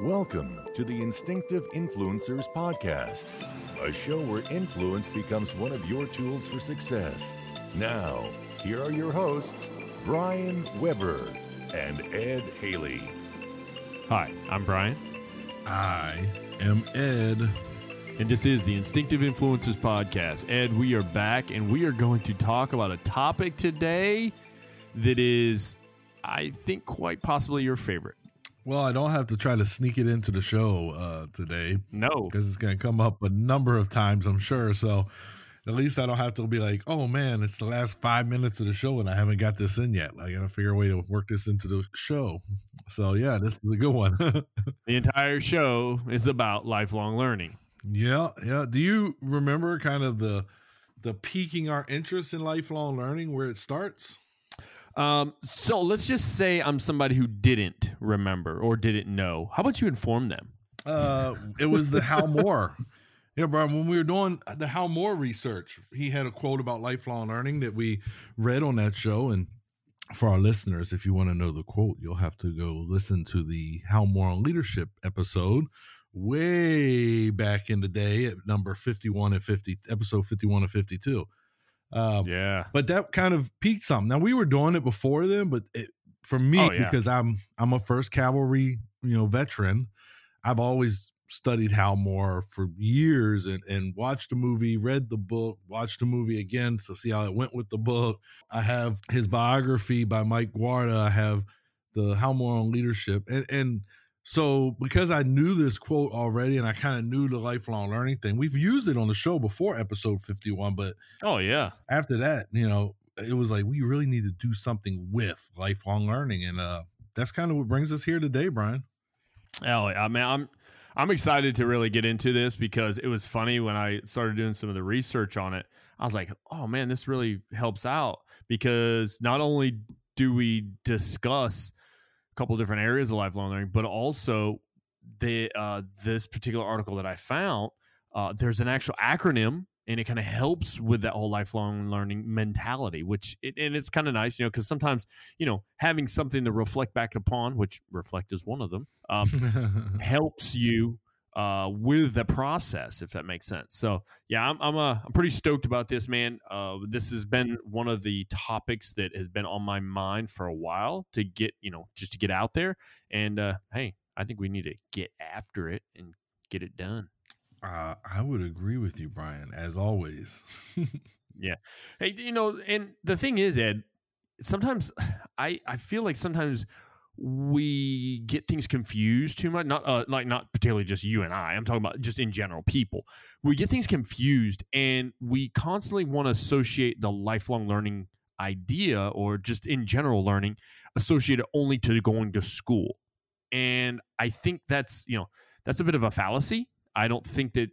Welcome to the Instinctive Influencers Podcast, a show where influence becomes one of your tools for success. Now, here are your hosts, Brian Weber and Ed Haley. Hi, I'm Brian, I am Ed. and this is the Instinctive Influencers Podcast. Ed, we are back and we are going to talk about a topic today that is, I think, quite possibly your favorite. Well, I don't have to try to sneak it into the show uh, today No. because it's going to come up a number of times, I'm sure. So at least I don't have to be like, oh man, it's the last five minutes of the show and I haven't got this in yet. I got to figure a way to work this into the show. So yeah, this is a good one. The entire show is about lifelong learning. yeah, yeah. Do you remember kind of the the piquing our interest in lifelong learning where it starts? Um, so let's just say I'm somebody who didn't remember or didn't know. How about you inform them? Uh, it was the Hal Moore. Yeah, Brian, when we were doing the Hal Moore research, he had a quote about lifelong learning that we read on that show. And for our listeners, if you want to know the quote, you'll have to go listen to the Hal Moore on Leadership episode way back in the day at number 51 and 50, episode 51 and 52. Um, Yeah. but that kind of piqued something. Now we were doing it before then, but it, for me, Oh, yeah. because I'm I'm a first cavalry, you know, veteran, I've always studied Hal Moore for years and and watched the movie, read the book, watched the movie again to see how it went with the book. I have his biography by Mike Guardia. I have the Hal Moore on leadership, and and so because I knew this quote already, and I kind of knew the lifelong learning thing, we've used it on the show before, episode fifty one, but Oh, yeah. after that, you know, it was like we really need to do something with lifelong learning, and uh, that's kind of what brings us here today, Brian. Oh, I mean, I'm I'm excited to really get into this because it was funny when I started doing some of the research on it. I was like, oh man, this really helps out because not only do we discuss couple different areas of lifelong learning, but also the uh, this particular article that I found, uh, there's an actual acronym. And it kind of helps with that whole lifelong learning mentality, which it, and it's kind of nice, you know, because sometimes you know having something to reflect back upon, which reflect is one of them, um, helps you uh, with the process, if that makes sense. So yeah, I'm I'm, uh, I'm pretty stoked about this, man. Uh, this has been one of the topics that has been on my mind for a while to get you know just to get out there, and uh, hey, I think we need to get after it and get it done. uh, I would agree with you, Brian, as always. Yeah. Hey, you know, and the thing is, Ed, sometimes I I feel like sometimes we get things confused too much. Not uh, like not particularly just you and I. I'm talking about just in general people. We get things confused, and we constantly want to associate the lifelong learning idea or just in general learning associated only to going to school. And I think that's you know that's a bit of a fallacy. I don't think that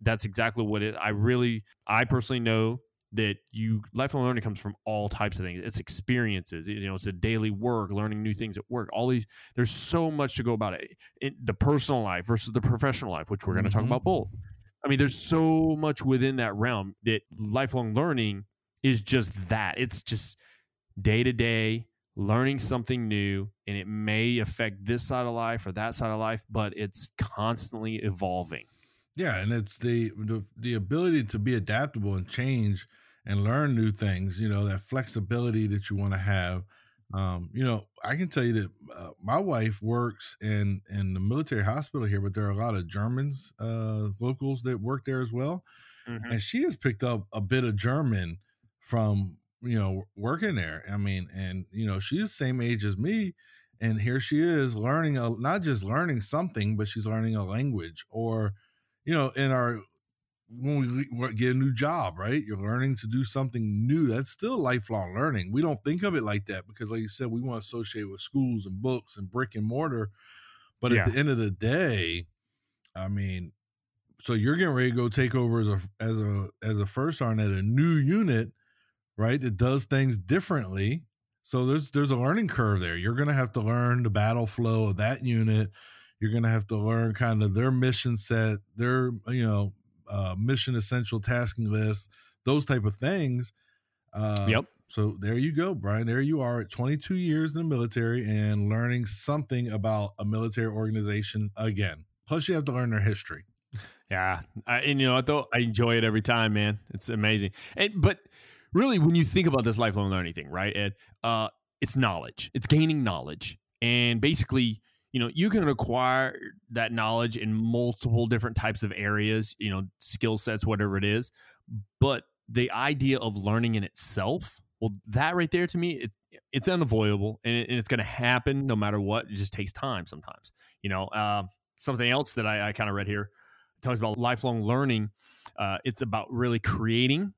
that's exactly what it. I really, I personally know that you lifelong learning comes from all types of things. It's experiences, you know, it's a daily work, learning new things at work. All these, there's so much to go about it. it the personal life versus the professional life, which we're going to talk Mhm. about both. I mean, there's so much within that realm that lifelong learning is just that. It's just day to day learning something new, and it may affect this side of life or that side of life, but it's constantly evolving. Yeah, and it's the, the the ability to be adaptable and change and learn new things. You know that flexibility that you want to have. Um, you know, I can tell you that uh, my wife works in in the military hospital here, but there are a lot of Germans, uh, locals that work there as well, Mhm. and she has picked up a bit of German from you know working there. I mean, and you know she's the same age as me, and here she is learning a, not just learning something, but she's learning a language or you know, in our when we get a new job, right? You're learning to do something new. That's still lifelong learning. We don't think of it like that because, like you said, we want to associate with schools and books and brick and mortar. But Yeah. at the end of the day, I mean, so you're getting ready to go take over as a as a as a first sergeant at a new unit, right? That does things differently. So there's there's a learning curve there. You're gonna have to learn the battle flow of that unit. You're gonna have to learn kind of their mission set, their you know uh, mission essential tasking list, those type of things. Uh, Yep. So there you go, Brian. There you are at 22 years in the military and learning something about a military organization again. Plus, you have to learn their history. Yeah, I, and you know, I thought I enjoy it every time, man. It's amazing. And but really, when you think about this lifelong learning thing, right, Ed? Uh, it's knowledge. It's gaining knowledge, and basically, you know, you can acquire that knowledge in multiple different types of areas. You know, skill sets, whatever it is. But the idea of learning in itself, well, that right there to me, it, it's unavoidable, and, it, and it's going to happen no matter what. It just takes time sometimes. You know, uh, something else that I, I kind of read here talks about lifelong learning. Uh, it's about really creating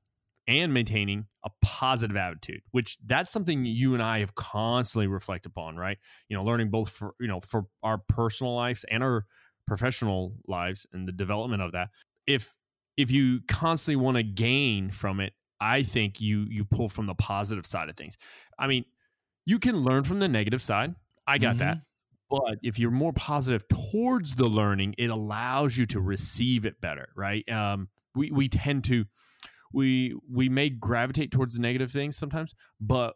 and maintaining a positive attitude, which that's something you and I have constantly reflected upon, right? You know, learning both for you know for our personal lives and our professional lives and the development of that. If if you constantly want to gain from it, I think you you pull from the positive side of things. I mean, you can learn from the negative side. I got mm-hmm. that. But if you're more positive towards the learning, it allows you to receive it better, right? Um, we we tend to we we may gravitate towards the negative things sometimes, but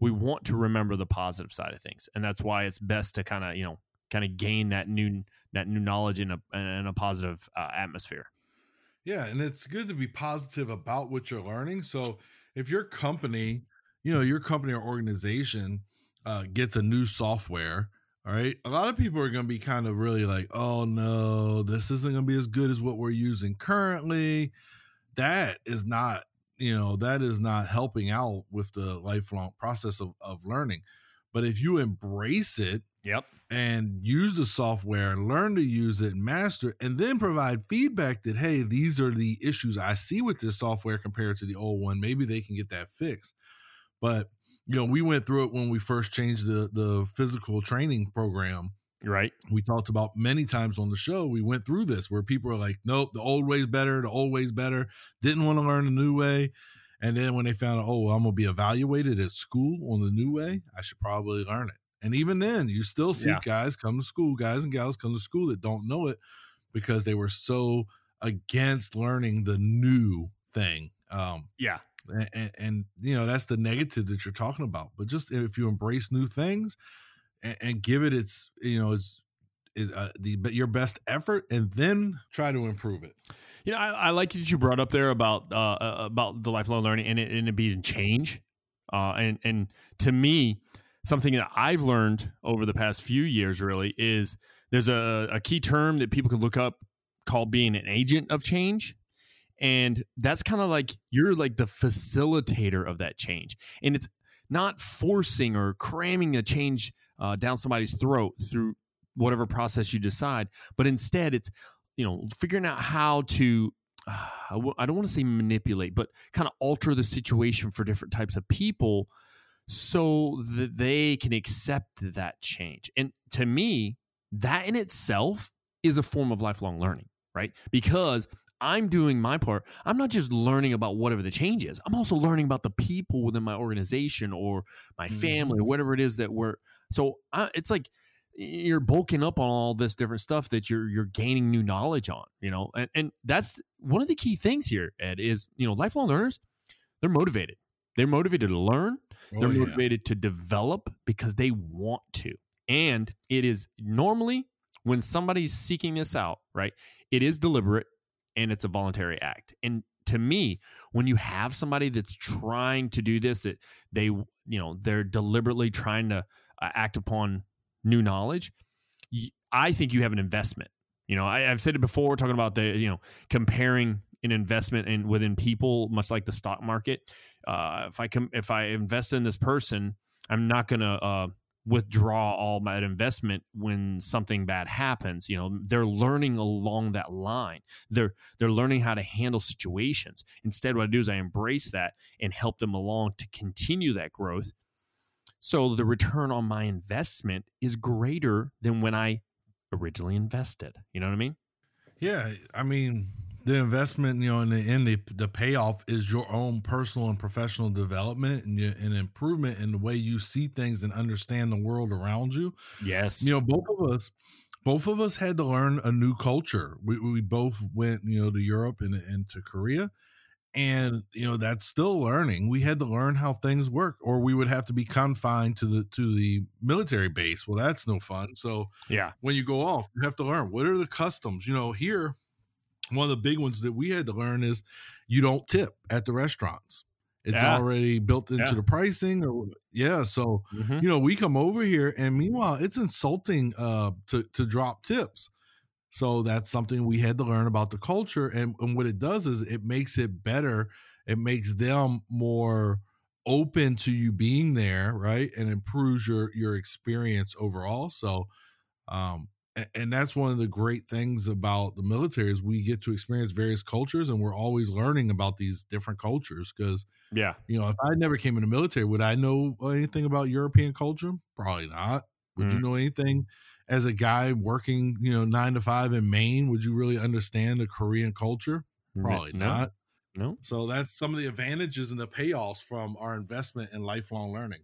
we want to remember the positive side of things, and that's why it's best to kind of you know kind of gain that new that new knowledge in a in a positive uh, atmosphere. Yeah, and it's good to be positive about what you're learning. So if your company, you know, your company or organization uh, gets a new software all right. A lot of people are going to be kind of really like, oh no, this isn't going to be as good as what we're using currently. That is not, you know, that is not helping out with the lifelong process of, of learning. But if you embrace it, yep, and use the software and learn to use it and master, and then provide feedback that, hey, these are the issues I see with this software compared to the old one. Maybe they can get that fixed. But you know, we went through it when we first changed the the physical training program. Right. We talked about many times on the show. We went through this where people are like, "Nope, the old way's better. The old way's better." Didn't want to learn the new way, and then when they found out, oh, well, I'm gonna be evaluated at school on the new way, I should probably learn it. And even then, you still see yeah. guys come to school, guys and gals come to school that don't know it because they were so against learning the new thing. Um, yeah, and, and, you know that's the negative that you're talking about but just if you embrace new things and, and give it its you know its it, uh, the but your best effort and then try to improve it you know i, I like that you brought up there about uh, uh, about the lifelong learning and it, and it being change uh, and and to me something that i've learned over the past few years really is there's a, a key term that people can look up called being an agent of change and that's kind of like you're like the facilitator of that change. And it's not forcing or cramming a change uh, down somebody's throat through whatever process you decide, but instead it's, you know, figuring out how to uh, I w- I don't want to say manipulate, but kind of alter the situation for different types of people so that they can accept that change. And to me, that in itself is a form of lifelong learning, right? Because I'm doing my part, I'm not just learning about whatever the change is. I'm also learning about the people within my organization or my family mm-hmm. or whatever it is that we're. So I, it's like you're bulking up on all this different stuff that you're you're gaining new knowledge on. You know, and and that's one of the key things here. Ed is you know lifelong learners, they're motivated. They're motivated to learn. Oh, they're yeah. motivated to develop because they want to. And it is normally when somebody's seeking this out, right? It is deliberate and it's a voluntary act. And to me, when you have somebody that's trying to do this, that they, you know, they're deliberately trying to uh, act upon new knowledge, I think you have an investment. You know, I, have said it before, talking about the, you know, comparing an investment in within people, much like the stock market. Uh, if I com- if I invest in this person, I'm not to uh, withdraw all my investment when something bad happens you know they're learning along that line they're they're learning how to handle situations instead what i do is i embrace that and help them along to continue that growth so the return on my investment is greater than when i originally invested you know what i mean yeah i mean the investment, you know, in the end, the, the payoff is your own personal and professional development and, and improvement in the way you see things and understand the world around you. Yes. You know, both of us, both of us had to learn a new culture. We, we both went, you know, to Europe and, and to Korea. And you know that's still learning. We had to learn how things work or we would have to be confined to the to the military base. Well that's no fun. So yeah. when you go off you have to learn. What are the customs? You know here one of the big ones that we had to learn is you don't tip at the restaurants. It's Yeah. already built into Yeah. the pricing or yeah so Mhm. you know we come over here and meanwhile it's insulting uh to to drop tips so that's something we had to learn about the culture and, and what it does is it makes it better it makes them more open to you being there right and improves your your experience overall so um and that's one of the great things about the military is we get to experience various cultures and we're always learning about these different cultures because yeah you know, if I never came in the military, would I know anything about European culture? Probably not. Would you know anything as a guy working, you know, nine to five in Maine? Would you really understand the Korean culture? Probably no, not. no So that's some of the advantages and the payoffs from our investment in lifelong learning.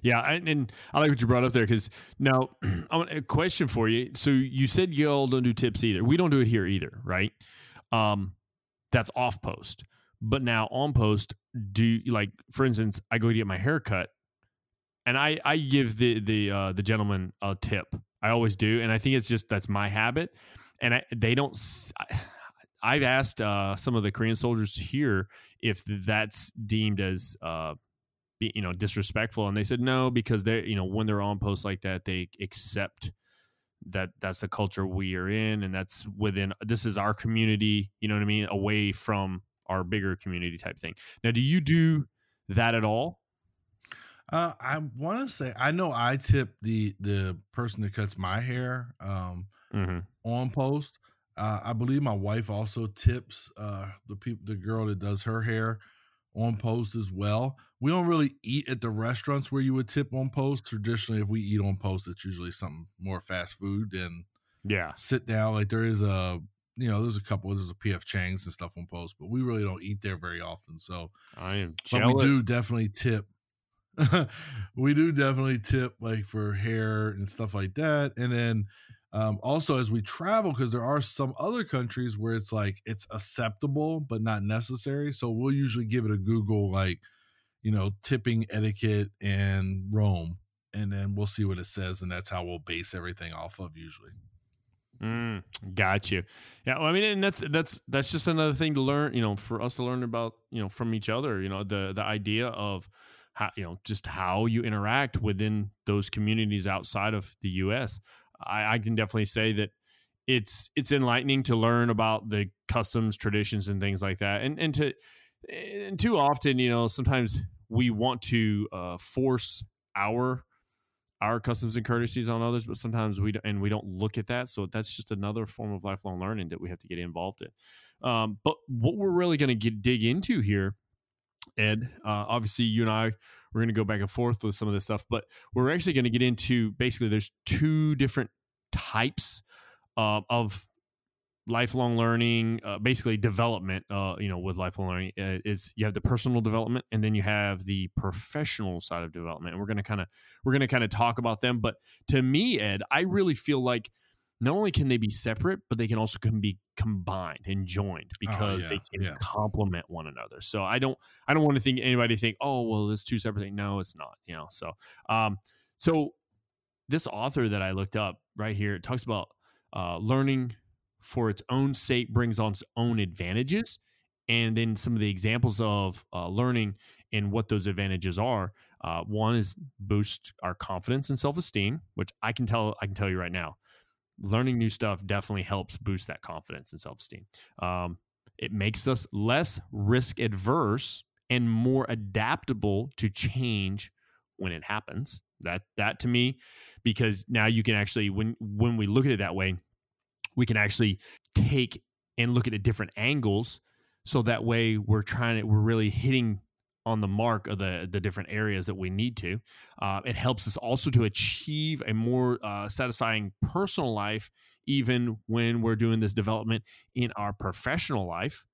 Yeah, and, and I like what you brought up there because now I want a question for you. So you said y'all don't do tips either. We don't do it here either, right? Um, that's off post. But now on post, do like for instance, I go to get my hair cut, and I I give the the uh, the gentleman a tip. I always do, and I think it's just that's my habit. And I, they don't. I've asked uh, some of the Korean soldiers here if that's deemed as uh, be, you know disrespectful and they said no because they you know when they're on posts like that they accept that that's the culture we are in and that's within this is our community you know what i mean away from our bigger community type thing now do you do that at all Uh, I want to say I know I tip the the person that cuts my hair um, mm-hmm. on post. Uh, I believe my wife also tips uh, the people, the girl that does her hair on post as well. We don't really eat at the restaurants where you would tip on post. Traditionally, if we eat on post, it's usually something more fast food than yeah sit down. Like there is a, you know, there's a couple, there's a PF Chang's and stuff on post, but we really don't eat there very often. So, i am but jealous we do definitely tip. we do definitely tip like for hair and stuff like that. And then um, also as we travel, because there are some other countries where it's like it's acceptable but not necessary. So we'll usually give it a Google like, you know, tipping etiquette in Rome, and then we'll see what it says, and that's how we'll base everything off of usually. Mm, got you. Yeah, well, I mean, and that's that's that's just another thing to learn. You know, for us to learn about you know from each other. You know, the the idea of how you know just how you interact within those communities outside of the U.S. I, I can definitely say that it's it's enlightening to learn about the customs, traditions, and things like that. And and to and too often, you know, sometimes we want to uh, force our our customs and courtesies on others, but sometimes we and we don't look at that. So that's just another form of lifelong learning that we have to get involved in. Um, but what we're really going to get dig into here, Ed, uh, obviously you and I we're going to go back and forth with some of this stuff, but we're actually going to get into basically there's two different types uh, of lifelong learning uh, basically development uh, you know with lifelong learning uh, is you have the personal development and then you have the professional side of development and we're going to kind of we're going to kind of talk about them but to me ed i really feel like not only can they be separate but they can also can be combined and joined because yeah, they can yeah. complement one another so i don't i don't want to think anybody think oh well it's two separate things no it's not you know so um so this author that i looked up right here it talks about uh, learning for its own sake brings on its own advantages and then some of the examples of uh, learning and what those advantages are uh, one is boost our confidence and self-esteem which i can tell i can tell you right now learning new stuff definitely helps boost that confidence and self-esteem. Um, it makes us less risk adverse and more adaptable to change when it happens. That that to me because now you can actually when when we look at it that way we can actually take and look at it different angles. So that way we're trying to we're really hitting on the mark of the the different areas that we need to uh, it helps us also to achieve a more uh, satisfying personal life even when we're doing this development in our professional life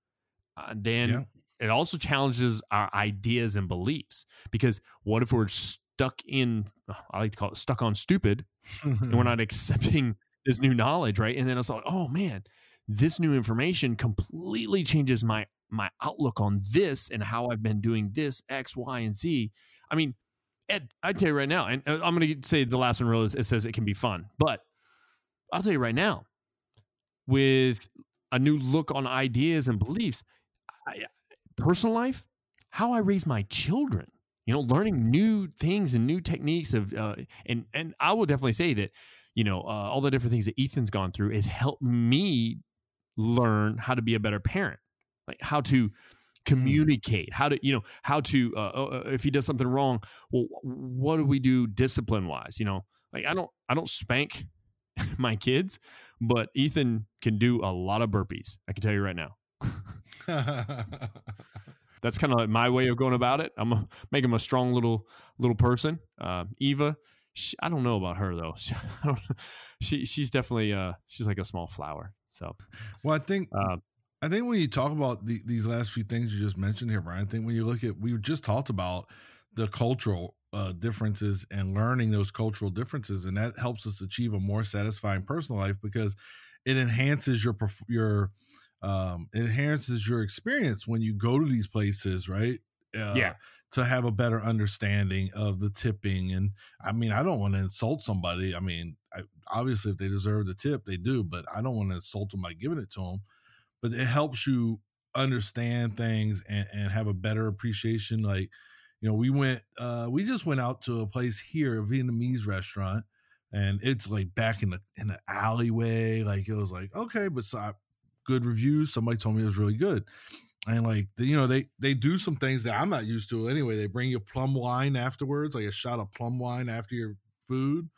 uh, then Yeah. it also challenges our ideas and beliefs because what if we're stuck in i like to call it stuck on stupid and we're not accepting this new knowledge, right? And then it's like, oh man, this new information completely changes my my outlook on this and how I've been doing this X, Y, and Z. I mean, Ed, I tell you right now, and uh, I'm going to say the last one really is it says it can be fun, but I'll tell you right now, with a new look on ideas and beliefs, I, personal life, how I raise my children, you know, learning new things and new techniques of, uh, and and I will definitely say that, you know, uh, all the different things that Ethan's gone through has helped me learn how to be a better parent, like how to communicate how to you know how to uh, uh, if he does something wrong well what do we do discipline wise you know? Like i don't i don't spank my kids but ethan can do a lot of burpees i can tell you right now. That's kind of like my way of going about it. I'm a, make him a strong little little person. Uh, eva she, i don't know about her though. She, she she's definitely uh she's like a small flower so. Well i think uh, I think when you talk about the, these last few things you just mentioned here, Brian, I think when you look at, we just talked about the cultural uh, differences and learning those cultural differences, and that helps us achieve a more satisfying personal life because it enhances your your um, it enhances your experience when you go to these places, right? Uh, yeah. To have a better understanding of the tipping, and I mean, I don't want to insult somebody. I mean, I, obviously, if they deserve the tip, they do, but I don't want to insult them by giving it to them but it helps you understand things and, and have a better appreciation. Like, you know, we went, uh, we just went out to a place here, a Vietnamese restaurant, and it's like back in the in the alleyway. Like it was like okay, but so, good reviews. Somebody told me it was really good, and like you know they they do some things that I'm not used to anyway. They bring you plum wine afterwards, like a shot of plum wine after your food.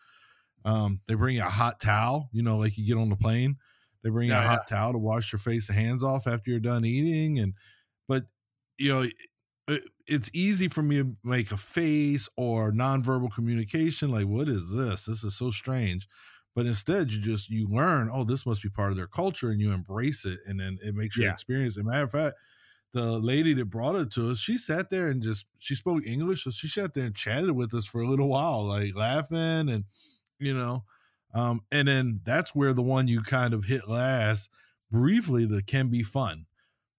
Um, they bring you a hot towel, you know, like you get on the plane. They bring yeah, you a hot yeah. towel to wash your face and hands off after you're done eating. And, but, you know, it, it's easy for me to make a face or nonverbal communication like, what is this? This is so strange. But instead, you just, you learn, oh, this must be part of their culture and you embrace it. And then it makes your yeah. experience. As a matter of fact, the lady that brought it to us, she sat there and just she spoke English, so she sat there and chatted with us for a little while, like laughing and you know, um, and then that's where the one you kind of hit last briefly that can be fun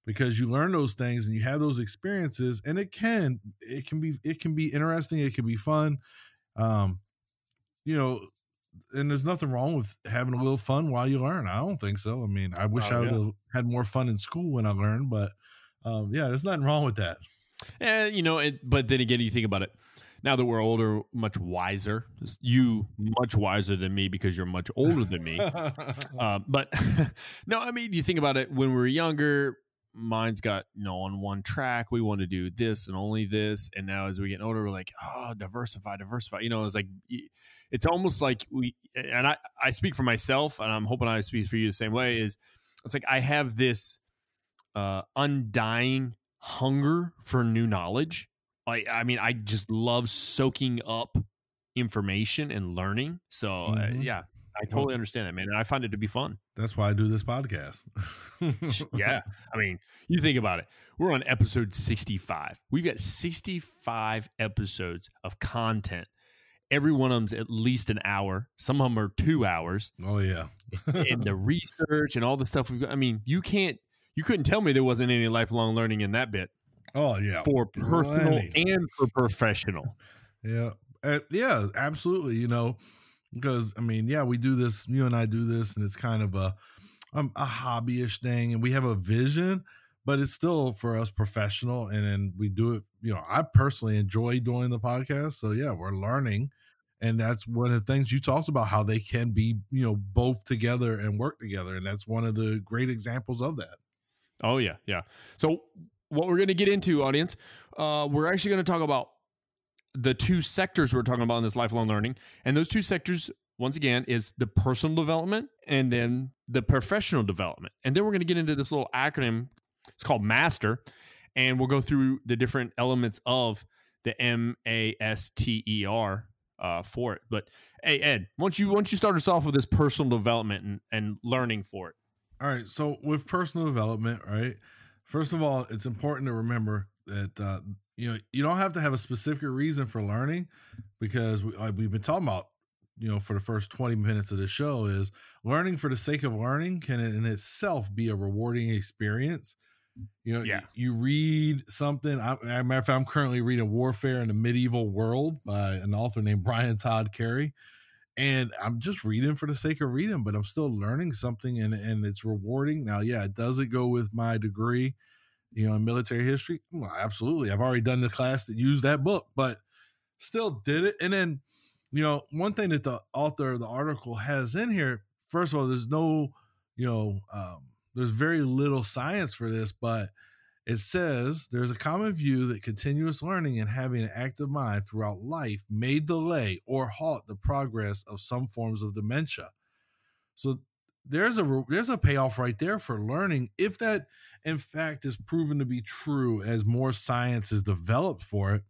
because you learn those things and you have those experiences and it can it can be it can be interesting it can be fun um you know and there's nothing wrong with having a little fun while you learn i don't think so i mean i wish oh, i would yeah. have had more fun in school when i learned but um yeah there's nothing wrong with that and you know it, but then again you think about it now that we're older, much wiser. You much wiser than me because you're much older than me. uh, but no, I mean, you think about it. When we were younger, mine's got you know on one track. We want to do this and only this, and now as we get older, we're like, oh, diversify, diversify. You know, it's like it's almost like we. And I I speak for myself, and I'm hoping I speak for you the same way. Is it's like I have this uh, undying hunger for new knowledge like I mean, I just love soaking up information and learning. So uh, mm-hmm. uh, yeah, I totally understand that, man, and I find it to be fun. That's why I do this podcast. yeah, I mean, you think about it. We're on episode sixty-five. We've got sixty-five episodes of content. Every one of them's at least an hour. Some of them are two hours. Oh yeah, and the research and all the stuff we've got. I mean, you can't. You couldn't tell me there wasn't any lifelong learning in that bit. Oh yeah, for personal and for professional. Yeah, uh, yeah, absolutely. You know, because I mean, yeah, we do this. You and I do this, and it's kind of a um, a hobbyish thing, and we have a vision, but it's still for us professional. And then we do it. You know, I personally enjoy doing the podcast, so yeah, we're learning. And that's one of the things you talked about how they can be, you know, both together and work together. And that's one of the great examples of that. Oh, yeah. Yeah. So, what we're going to get into, audience, uh, we're actually going to talk about the two sectors we're talking about in this lifelong learning. And those two sectors, once again, is the personal development and then the professional development. And then we're going to get into this little acronym. It's called MASTER. And we'll go through the different elements of the M A S T E R uh, for it. But hey, Ed, once you once you start us off with this personal development and, and learning for it. All right. So with personal development, right? First of all, it's important to remember that uh, you know you don't have to have a specific reason for learning because we, like we've been talking about you know for the first 20 minutes of the show is learning for the sake of learning can in itself be a rewarding experience You know, Yeah. you, you read something. I, as a matter of fact, I'm currently reading Warfare in the Medieval World by an author named Brian Todd Carey. And I'm just reading for the sake of reading, but I'm still learning something and, and it's rewarding. Now, yeah, does it go with my degree, you know, in military history? Well, absolutely. I've already done the class that used that book, but still did it. And then, you know, one thing that the author of the article has in here, first of all, there's no, you know, um, there's very little science for this, but it says there's a common view that continuous learning and having an active mind throughout life may delay or halt the progress of some forms of dementia. So there's a there's a payoff right there for learning if that in fact is proven to be true as more science is developed for it.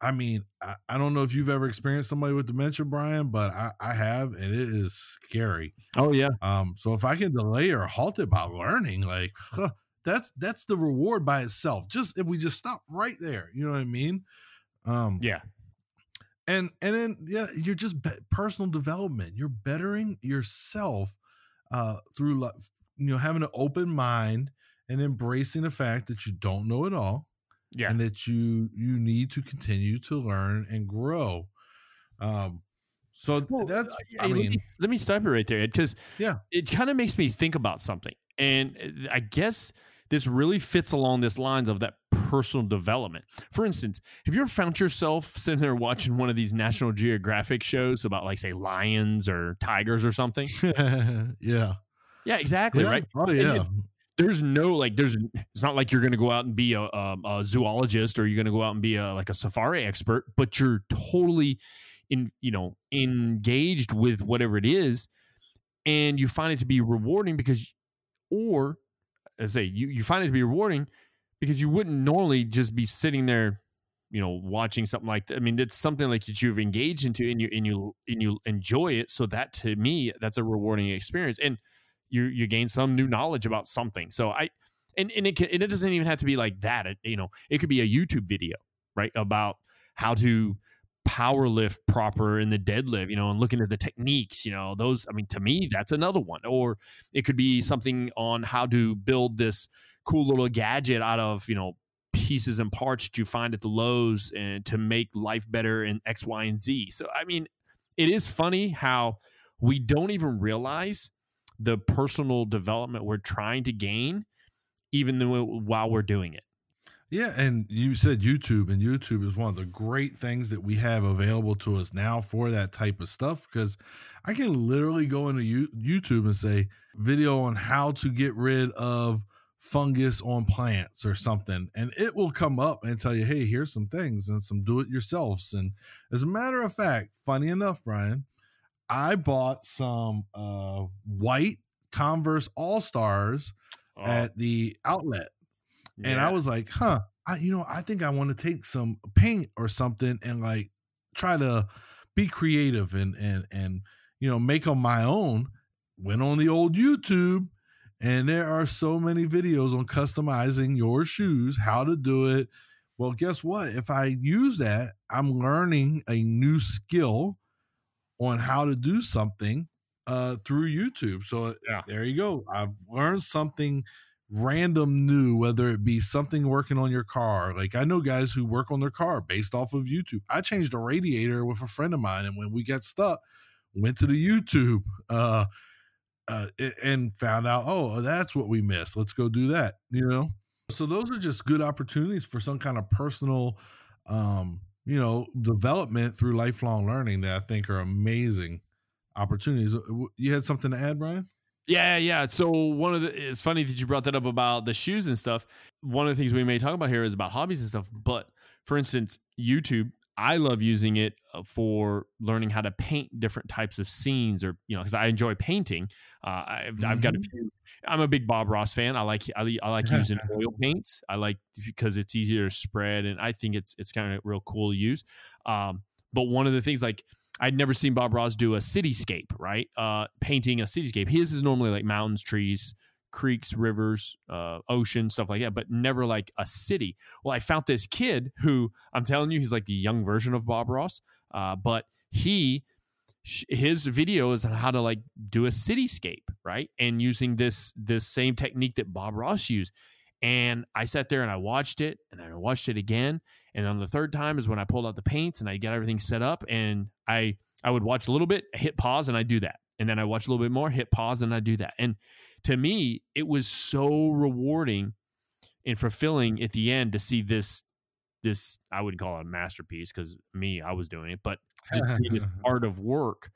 I mean, I, I don't know if you've ever experienced somebody with dementia, Brian, but I, I have, and it is scary. Oh yeah. Um, so if I can delay or halt it by learning, like huh, that's that's the reward by itself. Just if we just stop right there, you know what I mean? Um, Yeah. and and then yeah, you're just be- personal development. You're bettering yourself uh, through you know having an open mind and embracing the fact that you don't know it all Yeah. and that you you need to continue to learn and grow. Um, so Well, that's uh, I hey, let mean me, let me stop you right there, because Yeah. it kind of makes me think about something, and uh, I guess this really fits along this lines of that personal development. For instance, have you ever found yourself sitting there watching one of these National Geographic shows about, like, say, lions or tigers or something? yeah Yeah, exactly. yeah Right. oh yeah it- there's no like there's it's not like you're going to go out and be a, um, a zoologist or you're going to go out and be a like a safari expert but you're totally in you know engaged with whatever it is and you find it to be rewarding because or I say you you find it to be rewarding because you wouldn't normally just be sitting there you know watching something like that i mean it's something like that you've engaged into and you and you and you enjoy it so that to me that's a rewarding experience and you you gain some new knowledge about something. So I and and it can, and it doesn't even have to be like that. It, you know, it could be a YouTube video, right, about how to power lift proper in the deadlift, you know, and looking at the techniques, you know, those I mean to me that's another one. Or it could be something on how to build this cool little gadget out of, you know, pieces and parts that you find at the Lowe's and to make life better in X, Y, and Z. So I mean, it is funny how we don't even realize the personal development we're trying to gain, even though while we're doing it. Yeah, and you said YouTube, and YouTube is one of the great things that we have available to us now for that type of stuff because I can literally go into YouTube and say video on how to get rid of fungus on plants or something, and it will come up and tell you, hey, here's some things and some do it yourselves. And as a matter of fact, funny enough, Brian, I bought some uh, white Converse All Stars at the outlet and I was like, huh, I you know, I think I want to take some paint or something and like try to be creative and and and you know, make them my own. Went on the old YouTube and there are so many videos on customizing your shoes, how to do it. Well, guess what? If I use that, I'm learning a new skill on how to do something uh through YouTube. So Yeah. there you go. I've learned something random new, whether it be something working on your car. Like I know guys who work on their car based off of YouTube. I changed a radiator with a friend of mine, and when we got stuck, went to the YouTube uh, uh, and found out, oh, that's what we missed. Let's go do that. You know. So those are just good opportunities for some kind of personal, um, you know, development through lifelong learning that I think are amazing opportunities. You had something to add, Brian? Yeah, yeah. So one of the it's funny that you brought that up about the shoes and stuff. One of the things we may talk about here is about hobbies and stuff. But for instance, YouTube, I love using it uh, for learning how to paint different types of scenes, or you know, because I enjoy painting. Uh, I've, I've got a few. I'm a big Bob Ross fan. I like I, I like using oil paints. I like because it's easier to spread, and I think it's it's kind of real cool to use. Um, but one of the things like I'd never seen Bob Ross do a cityscape, right? Uh, painting a cityscape. His is normally like mountains, trees, creeks, rivers, uh, ocean, stuff like that, but never like a city. Well, I found this kid who I'm telling you, he's like the young version of Bob Ross, uh, but he his video is on how to like do a cityscape, right? And using this this same technique that Bob Ross used. And I sat there and I watched it and I watched it again. And on the third time is when I pulled out the paints and I got everything set up. And I I would watch a little bit, hit pause, and I do that. And then I watch a little bit more, hit pause, and I do that. And to me, it was so rewarding and fulfilling at the end to see this this I wouldn't call it a masterpiece because me, I was doing it, but just this art of work,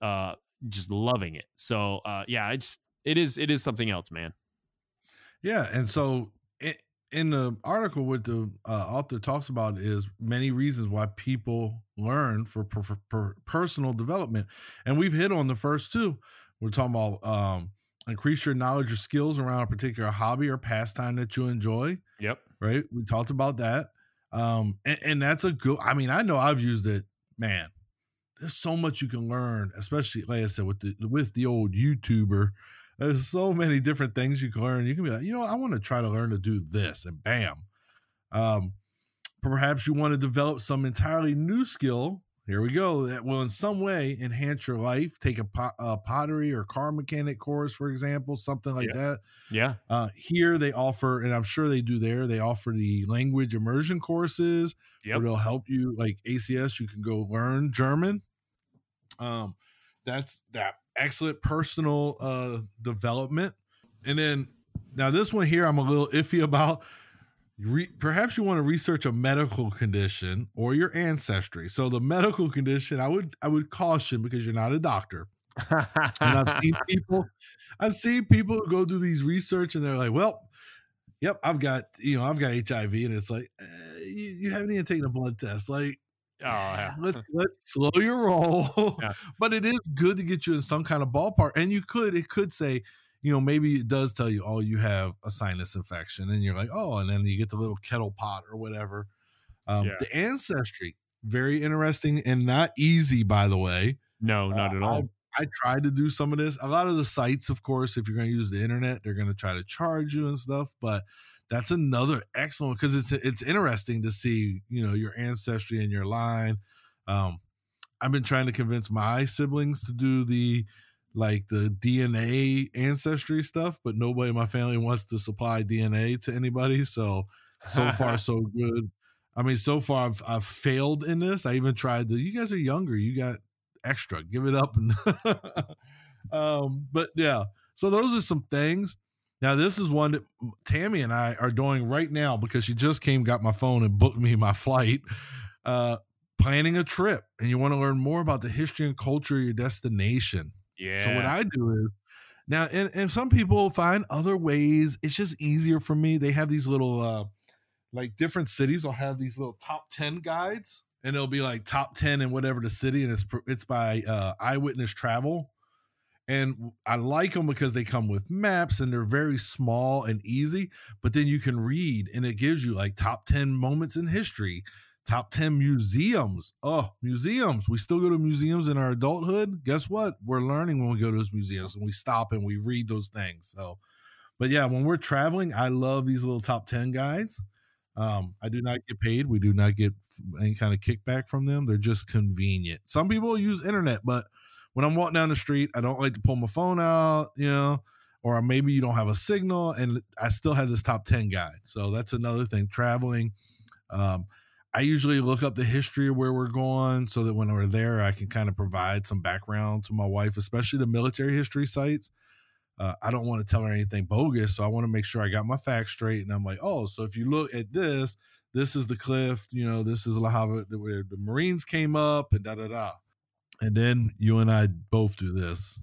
uh, just loving it. So uh, yeah, it's it is it is something else, man. Yeah, and so it, in the article, what the uh, author talks about is many reasons why people learn for, per, for, personal development, and we've hit on the first two. We're talking about um, increase your knowledge or skills around a particular hobby or pastime that you enjoy. Yep. Right. We talked about that. Um, and, and that's a good. I mean, I know I've used it. Man, there's so much you can learn, especially like I said with the with the old YouTuber there's so many different things you can learn. You can be like, you know, I want to try to learn to do this, and bam. Um, perhaps you want to develop some entirely new skill. Here we go. That will in some way enhance your life. Take a, pot, a pottery or car mechanic course, for example, something like yeah. that. Yeah. Uh, here they offer, and I'm sure they do there. They offer the language immersion courses. Yep. It'll help you, like ACS. You can go learn German. Um, that's that excellent personal uh development. And then now this one here I'm a little iffy about. Re- perhaps you want to research a medical condition or your ancestry. So the medical condition, I would I would caution because you're not a doctor. and I've seen people, I've seen people go do these research and they're like, well, yep, I've got you know I've got HIV, and it's like eh, you, you haven't even taken a blood test. Like Oh, yeah. let's let's slow your roll. Yeah. but it is good to get you in some kind of ballpark. And you could it could say, you know, maybe it does tell you, oh, you have a sinus infection, and you're like, oh, and then you get the little kettle pot or whatever. Um, Yeah. The ancestry, very interesting and not easy, by the way. No, not Uh, at all. I, I tried to do some of this. A lot of the sites, of course, if you're going to use the internet, they're going to try to charge you and stuff. But that's another excellent because it's it's interesting to see you know your ancestry and your line. Um, I've been trying to convince my siblings to do the like the DNA ancestry stuff, but nobody in my family wants to supply DNA to anybody. So so far so good. I mean, so far I've I've failed in this. I even tried the. You guys are younger. You got extra. Give it up. Um, but yeah. So those are some things. Now this is one that Tammy and I are doing right now because she just came, got my phone, and booked me my flight. Uh, planning a trip, and you want to learn more about the history and culture of your destination. yeah. So what I do is now, and, and some people find other ways. It's just easier for me. They have these little, uh, like different cities will have these little top ten guides, and it'll be like top ten in whatever the city, and it's it's by uh, Eyewitness Travel. And I like them because they come with maps and they're very small and easy. But then you can read, and it gives you like top ten moments in history, top 10 museums. Oh, museums. We still go to museums in our adulthood. Guess what? We're learning when we go to those museums and we stop and we read those things. So, but yeah, when we're traveling, I love these little top 10 guys. Um, I do not get paid. We do not get any kind of kickback from them. They're just convenient. Some people use internet, but when I'm walking down the street, I don't like to pull my phone out, you know, or maybe you don't have a signal and I still have this top 10 guide. So that's another thing. Traveling. Um, I usually look up the history of where we're going so that when we're there, I can kind of provide some background to my wife, especially the military history sites. Uh, I don't want to tell her anything bogus, so I want to make sure I got my facts straight. And I'm like, oh, so if you look at this, this is the cliff, you know, this is La it- where the Marines came up, and da da da. And then you and I both do this.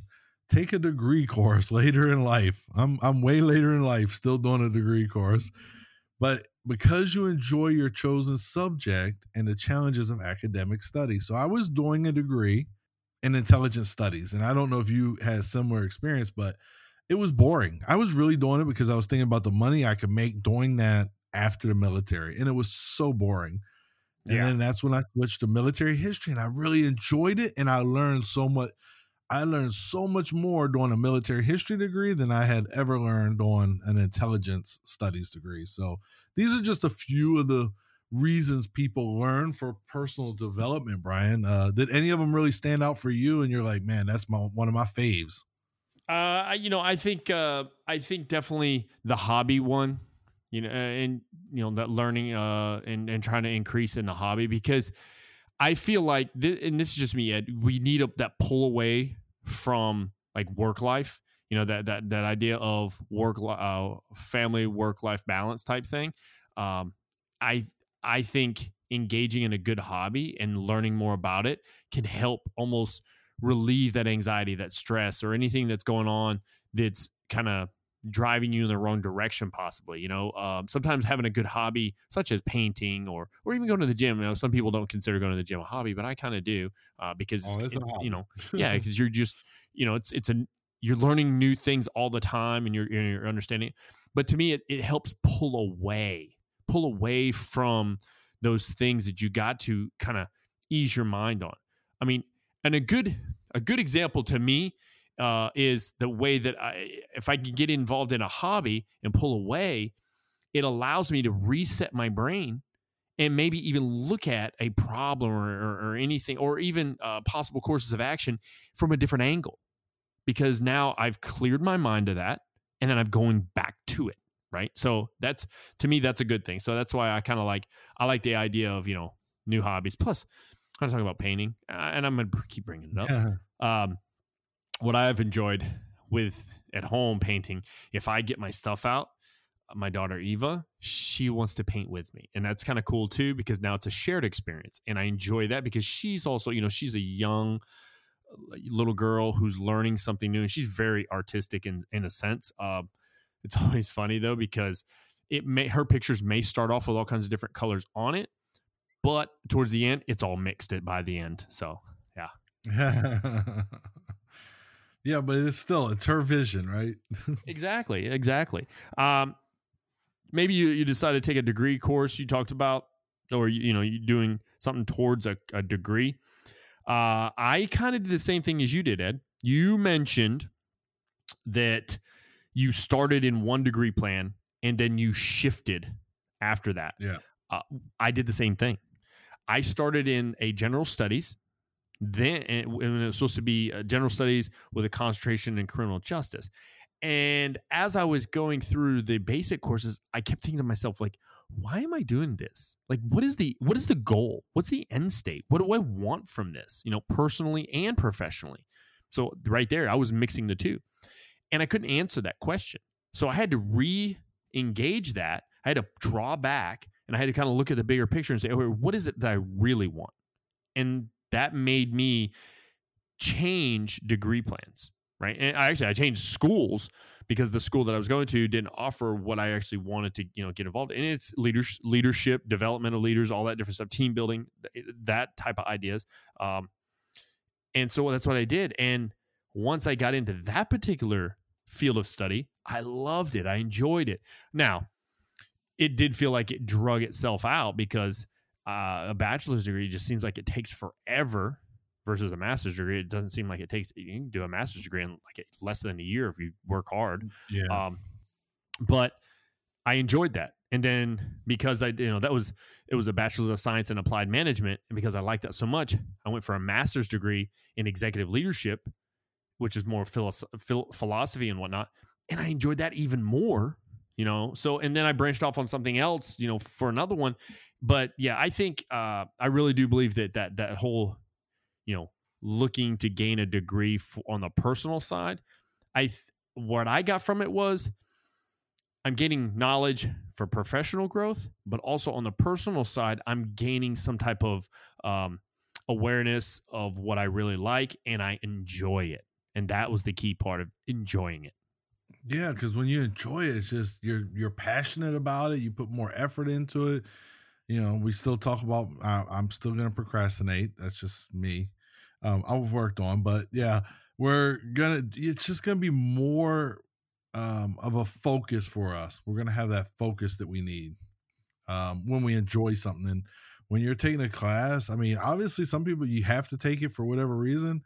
Take a degree course later in life. I'm I'm way later in life, still doing a degree course, but because you enjoy your chosen subject and the challenges of academic study. So I was doing a degree in intelligence studies, and I don't know if you had similar experience, but it was boring. I was really doing it because I was thinking about the money I could make doing that after the military, and it was so boring. And Yeah. then that's when I switched to military history, and I really enjoyed it, and I learned so much. I learned so much more doing a military history degree than I had ever learned on an intelligence studies degree. So these are just a few of the reasons people learn for personal development. Brian, uh, did any of them really stand out for you? And you're like, man, that's my one of my faves. Uh, you know, I think uh, I think definitely the hobby one you know, and you know that learning uh and and trying to increase in the hobby because I feel like th- and this is just me Ed, we need a, that pull away from like work life you know that that that idea of work uh, family work life balance type thing. Um, I I think engaging in a good hobby and learning more about it can help almost relieve that anxiety, that stress, or anything that's going on that's kind of driving you in the wrong direction possibly you know? Um, sometimes having a good hobby such as painting or or even going to the gym you know some people don't consider going to the gym a hobby but i kind of do uh, because Oh, it- you know yeah because you're just you know it's it's a you're learning new things all the time and you're you're understanding it. but to me it, it helps pull away pull away from those things that you got to kind of ease your mind on. I mean and a good a good example to me uh, is the way that I, if I can get involved in a hobby and pull away, it allows me to reset my brain and maybe even look at a problem or, or, or anything, or even uh, possible courses of action from a different angle. Because now I've cleared my mind of that, and then I'm going back to it. Right. So that's to me that's a good thing. So that's why I kind of like I like the idea of you know new hobbies. Plus, I'm talking about painting, uh, and I'm gonna keep bringing it up um, what I've enjoyed with at home painting, if I get my stuff out, my daughter Eva, she wants to paint with me. And that's kind of cool too, because now it's a shared experience. And I enjoy that because she's also, you know, she's a young uh, little girl who's learning something new and she's very artistic in, in a sense. Um, it's always funny though, because it may, her pictures may start off with all kinds of different colors on it, but towards the end, it's all mixed it by the end. So yeah, but it's still it's her vision, right? exactly exactly. Um maybe you, you decide to take a degree course you talked about or you, you know you doing something towards a, a degree. Uh i kind of did the same thing as you did ed. You mentioned that you started in one degree plan and then you shifted after that. Yeah. uh, i did the same thing. I started in a general studies then and it was supposed to be uh, general studies with a concentration in criminal justice. And as i was going through the basic courses i kept thinking to myself like why am i doing this? Like what is the what is the goal? What's the end state? What do i want from this you know personally and professionally? So right there i was mixing the two. And i couldn't answer that question. So i had to re-engage that. I had to draw back and i had to kind of look at the bigger picture and say okay what is it that i really want? And that made me change degree plans right? And I actually i changed schools because the school that i was going to didn't offer what i actually wanted to you know get involved in. It's leaders leadership development of leaders all that different stuff team building that type of ideas. Um, and so that's what i did. And once i got into that particular field of study i loved it. I enjoyed it. Now it did feel like it drug itself out because uh, a bachelor's degree just seems like it takes forever versus a master's degree. It doesn't seem like it takes. You can do a master's degree in like less than a year if you work hard. Yeah. Um, but I enjoyed that, and then because I, you know, that was it was a bachelor's of science in applied management, and because I liked that so much, I went for a master's degree in executive leadership, which is more philos- phil- philosophy and whatnot, and I enjoyed that even more. You know, so and then I branched off on something else, you know, for another one. But yeah, I think uh, I really do believe that that that whole, you know, looking to gain a degree on the personal side, I th- what I got from it was I'm gaining knowledge for professional growth, but also on the personal side, I'm gaining some type of um, awareness of what I really like and I enjoy it. And that was the key part of enjoying it. Yeah, because when you enjoy it, it's just you're you're passionate about it. You put more effort into it. You know, we still talk about. I, I'm still gonna procrastinate. That's just me. Um, I've worked on, but yeah, we're gonna. It's just gonna be more um, of a focus for us. We're gonna have that focus that we need um, when we enjoy something. And when you're taking a class, I mean, obviously, some people you have to take it for whatever reason.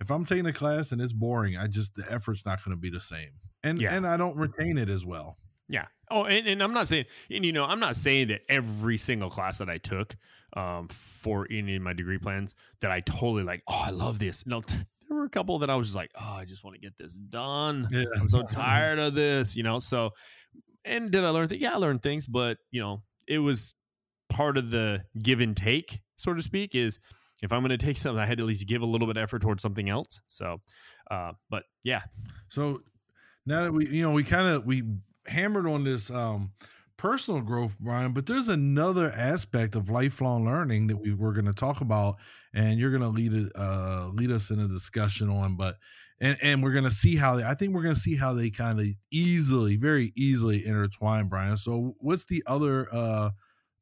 If I'm taking a class and it's boring, I just the effort's not going to be the same, and Yeah. and I don't retain it as well. Yeah. Oh, and, and I'm not saying, and you know, I'm not saying that every single class that I took um, for any of my degree plans that I totally like, oh, I love this. No, t- there were a couple that I was just like, oh, I just want to get this done. Yeah, I'm so tired of this, you know. So, and did I learn things? Yeah, I learned things, but you know, it was part of the give and take, so to speak. Is if I'm going to take something, I had to at least give a little bit of effort towards something else. So, uh, but yeah. So now that we, you know, we kind of we hammered on this um, personal growth, Brian, but there's another aspect of lifelong learning that we we're going to talk about, and you're going to lead uh, lead us in a discussion on. But and and we're going to see how they, I think we're going to see how they kind of easily, very easily intertwine, Brian. So what's the other uh,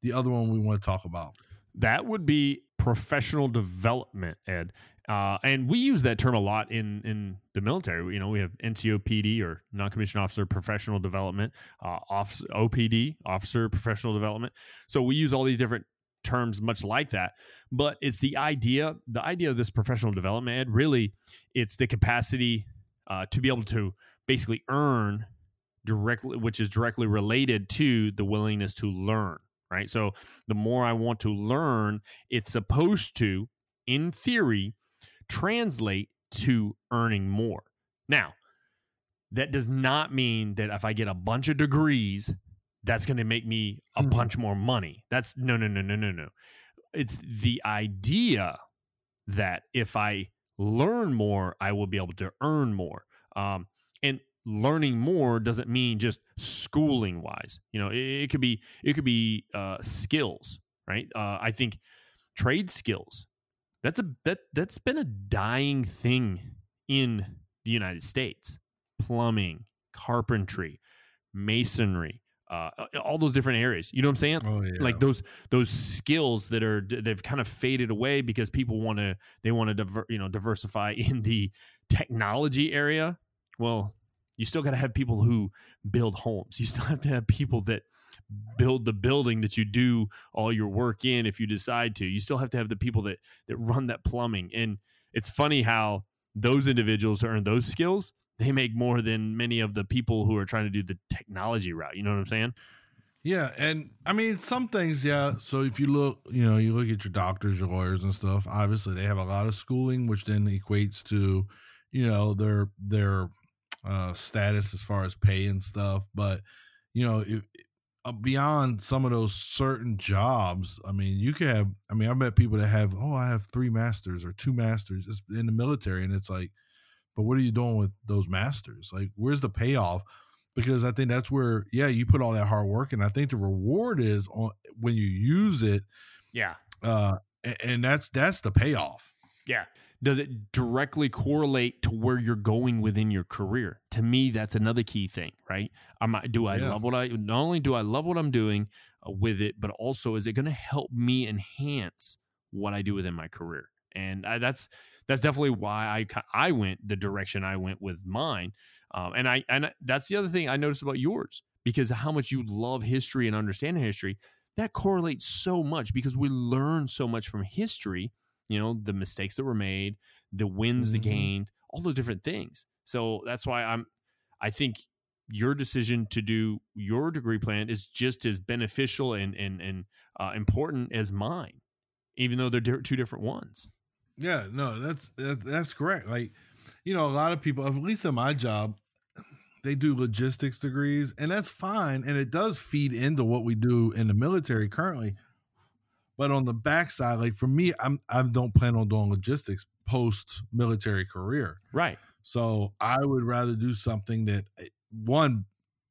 the other one we want to talk about? That would be professional development, Ed. Uh, and we use that term a lot in in the military. You know, we have NCOPD or non-commissioned officer professional development, uh, officer OPD officer professional development. So we use all these different terms much like that. But it's the idea, the idea of this professional development. Ed, really, it's the capacity uh, to be able to basically earn directly, which is directly related to the willingness to learn. Right. So the more I want to learn, it's supposed to, in theory, translate to earning more. Now, that does not mean that if I get a bunch of degrees, that's going to make me a Mhm. bunch more money. That's no, no, no, no, no, no. It's the idea that if I learn more, I will be able to earn more. Um, and learning more doesn't mean just schooling wise. You know, it, it could be it could be uh, skills, right? Uh, I think trade skills. That's a that that's been a dying thing in the United States. Plumbing, carpentry, masonry, uh, all those different areas. You know what I'm saying? Oh yeah, like those those skills that are they've kind of faded away because people want to they want to diver, you know diversify in the technology area well you still got to have people who build homes you still have to have people that build the building that you do all your work in if you decide to you still have to have the people that that run that plumbing and it's funny how those individuals earn those skills they make more than many of the people who are trying to do the technology route you know what i'm saying Yeah, and I mean some things, yeah. So if you look, you know, you look at your doctors, your lawyers, and stuff. Obviously, they have a lot of schooling, which then equates to, you know, their their uh, status as far as pay and stuff. But you know, if, uh, beyond some of those certain jobs, I mean, you could have. I mean, I've met people that have, oh, I have three masters or two masters it's in the military, and it's like, but what are you doing with those masters? Like, where's the payoff? because I think that's where yeah you put all that hard work and I think the reward is on when you use it yeah uh and, and that's that's the payoff Yeah. Does it directly correlate to where you're going within your career? To me, that's another key thing, right? Am I, do I Yeah. love what I not only do I love what I'm doing uh, with it, but also is it going to help me enhance what I do within my career? And I, that's that's definitely why I I went the direction I went with mine. Um, and I and that's the other thing I noticed about yours because how much you love history and understanding history. That correlates so much because we learn so much from history you know the mistakes that were made the wins that Mhm. gained all those different things. So that's why i'm i think your decision to do your degree plan is just as beneficial and and and uh, important as mine even though they're two different ones. Yeah no that's that's, that's correct. Like you know a lot of people at least in my job they do logistics degrees and that's fine and it does feed into what we do in the military currently but on the backside like for me i'm i don't plan on doing logistics post military career right So I would rather do something that eh, one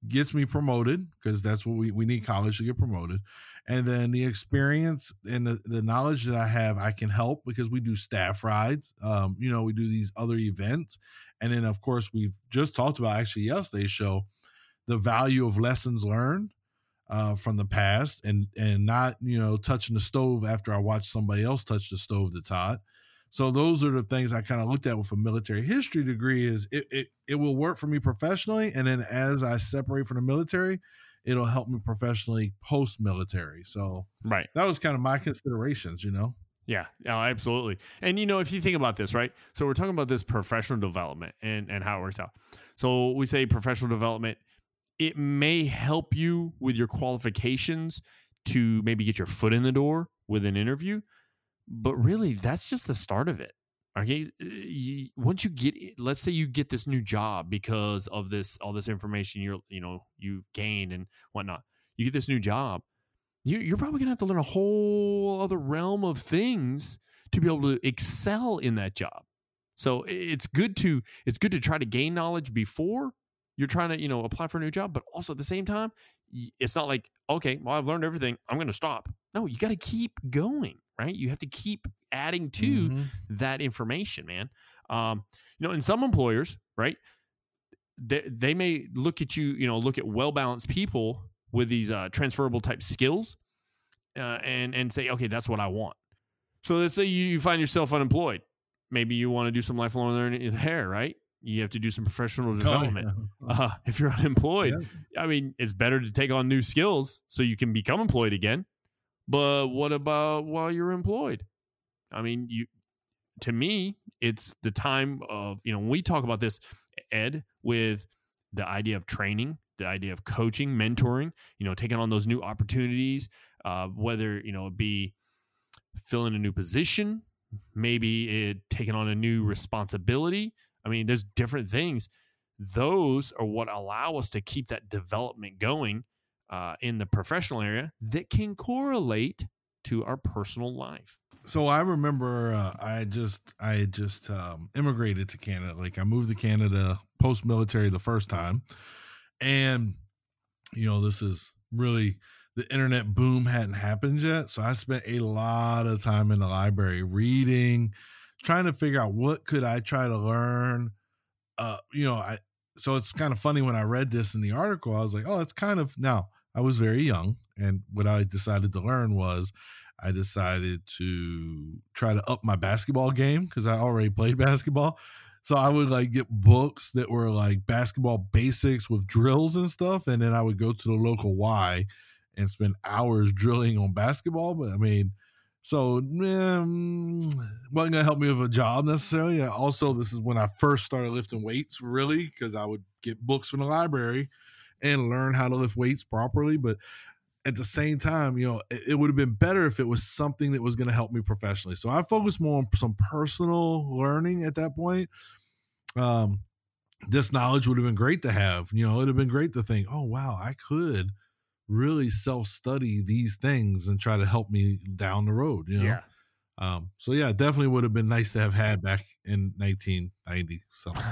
gets me promoted because that's what we, we need college to get promoted. And then the experience and the, the knowledge that I have, I can help because we do staff rides. Um, you know, we do these other events. And then of course we've just talked about actually yesterday's show, the value of lessons learned uh, from the past and and not, you know, touching the stove after I watched somebody else touch the stove that's hot. So those are the things I kind of looked at with a military history degree is it, it it will work for me professionally and then as I separate from the military, it'll help me professionally post military. So right that was kind of my considerations, you know. Yeah, no, absolutely. And you know, if you think about this, right? So we're talking about this professional development and and how it works out. So we say professional development, it may help you with your qualifications to maybe get your foot in the door with an interview, but really that's just the start of it. Okay, uh, you, once you get, let's say you get this new job because of this all this information you're you know you've gained and whatnot. You get this new job, you, you're probably gonna have to learn a whole other realm of things to be able to excel in that job. So it's good to it's good to try to gain knowledge before you're trying to you know apply for a new job, but also at the same time, it's not like okay, well I've learned everything, I'm going to stop. No, you got to keep going, right? You have to keep adding to mm-hmm. that information, man. Um, you know, in some employers, right? They, they may look at you, you know, look at well balanced people with these uh, transferable type skills, uh, and and say, okay, that's what I want. So let's say you, you find yourself unemployed maybe you want to do some lifelong learning there, right? You have to do some professional development. Oh, yeah. uh, if you're unemployed, yeah. I mean, it's better to take on new skills so you can become employed again. But what about while you're employed? I mean, you to me, it's the time of, you know, when we talk about this, Ed, with the idea of training, the idea of coaching, mentoring, you know, taking on those new opportunities, uh, whether, you know, it be filling a new position, maybe it taking on a new responsibility. I mean, there's different things. Those are what allow us to keep that development going uh, in the professional area that can correlate to our personal life. So I remember uh, I just I just um, immigrated to Canada. Like I moved to Canada post military the first time, and you know this is really the internet boom hadn't happened yet. So I spent a lot of time in the library reading, trying to figure out what could I try to learn. Uh, you know, I so it's kind of funny when I read this in the article, I was like, oh, it's kind of now I was very young, and what I decided to learn was I decided to try to up my basketball game because I already played basketball. So I would like get books that were like basketball basics with drills and stuff, and then I would go to the local Y and spend hours drilling on basketball. But I mean, so um, wasn't gonna help me with a job necessarily. Also, this is when I first started lifting weights, really, because I would get books from the library and learn how to lift weights properly. But at the same time, you know, it, it would have been better if it was something that was going to help me professionally. So I focused more on some personal learning at that point. Um, this knowledge would have been great to have. You know, it'd have been great to think, oh wow, I could really self study these things and try to help me down the road. You know? Yeah. Um, so yeah, definitely would have been nice to have had back in 1990 something.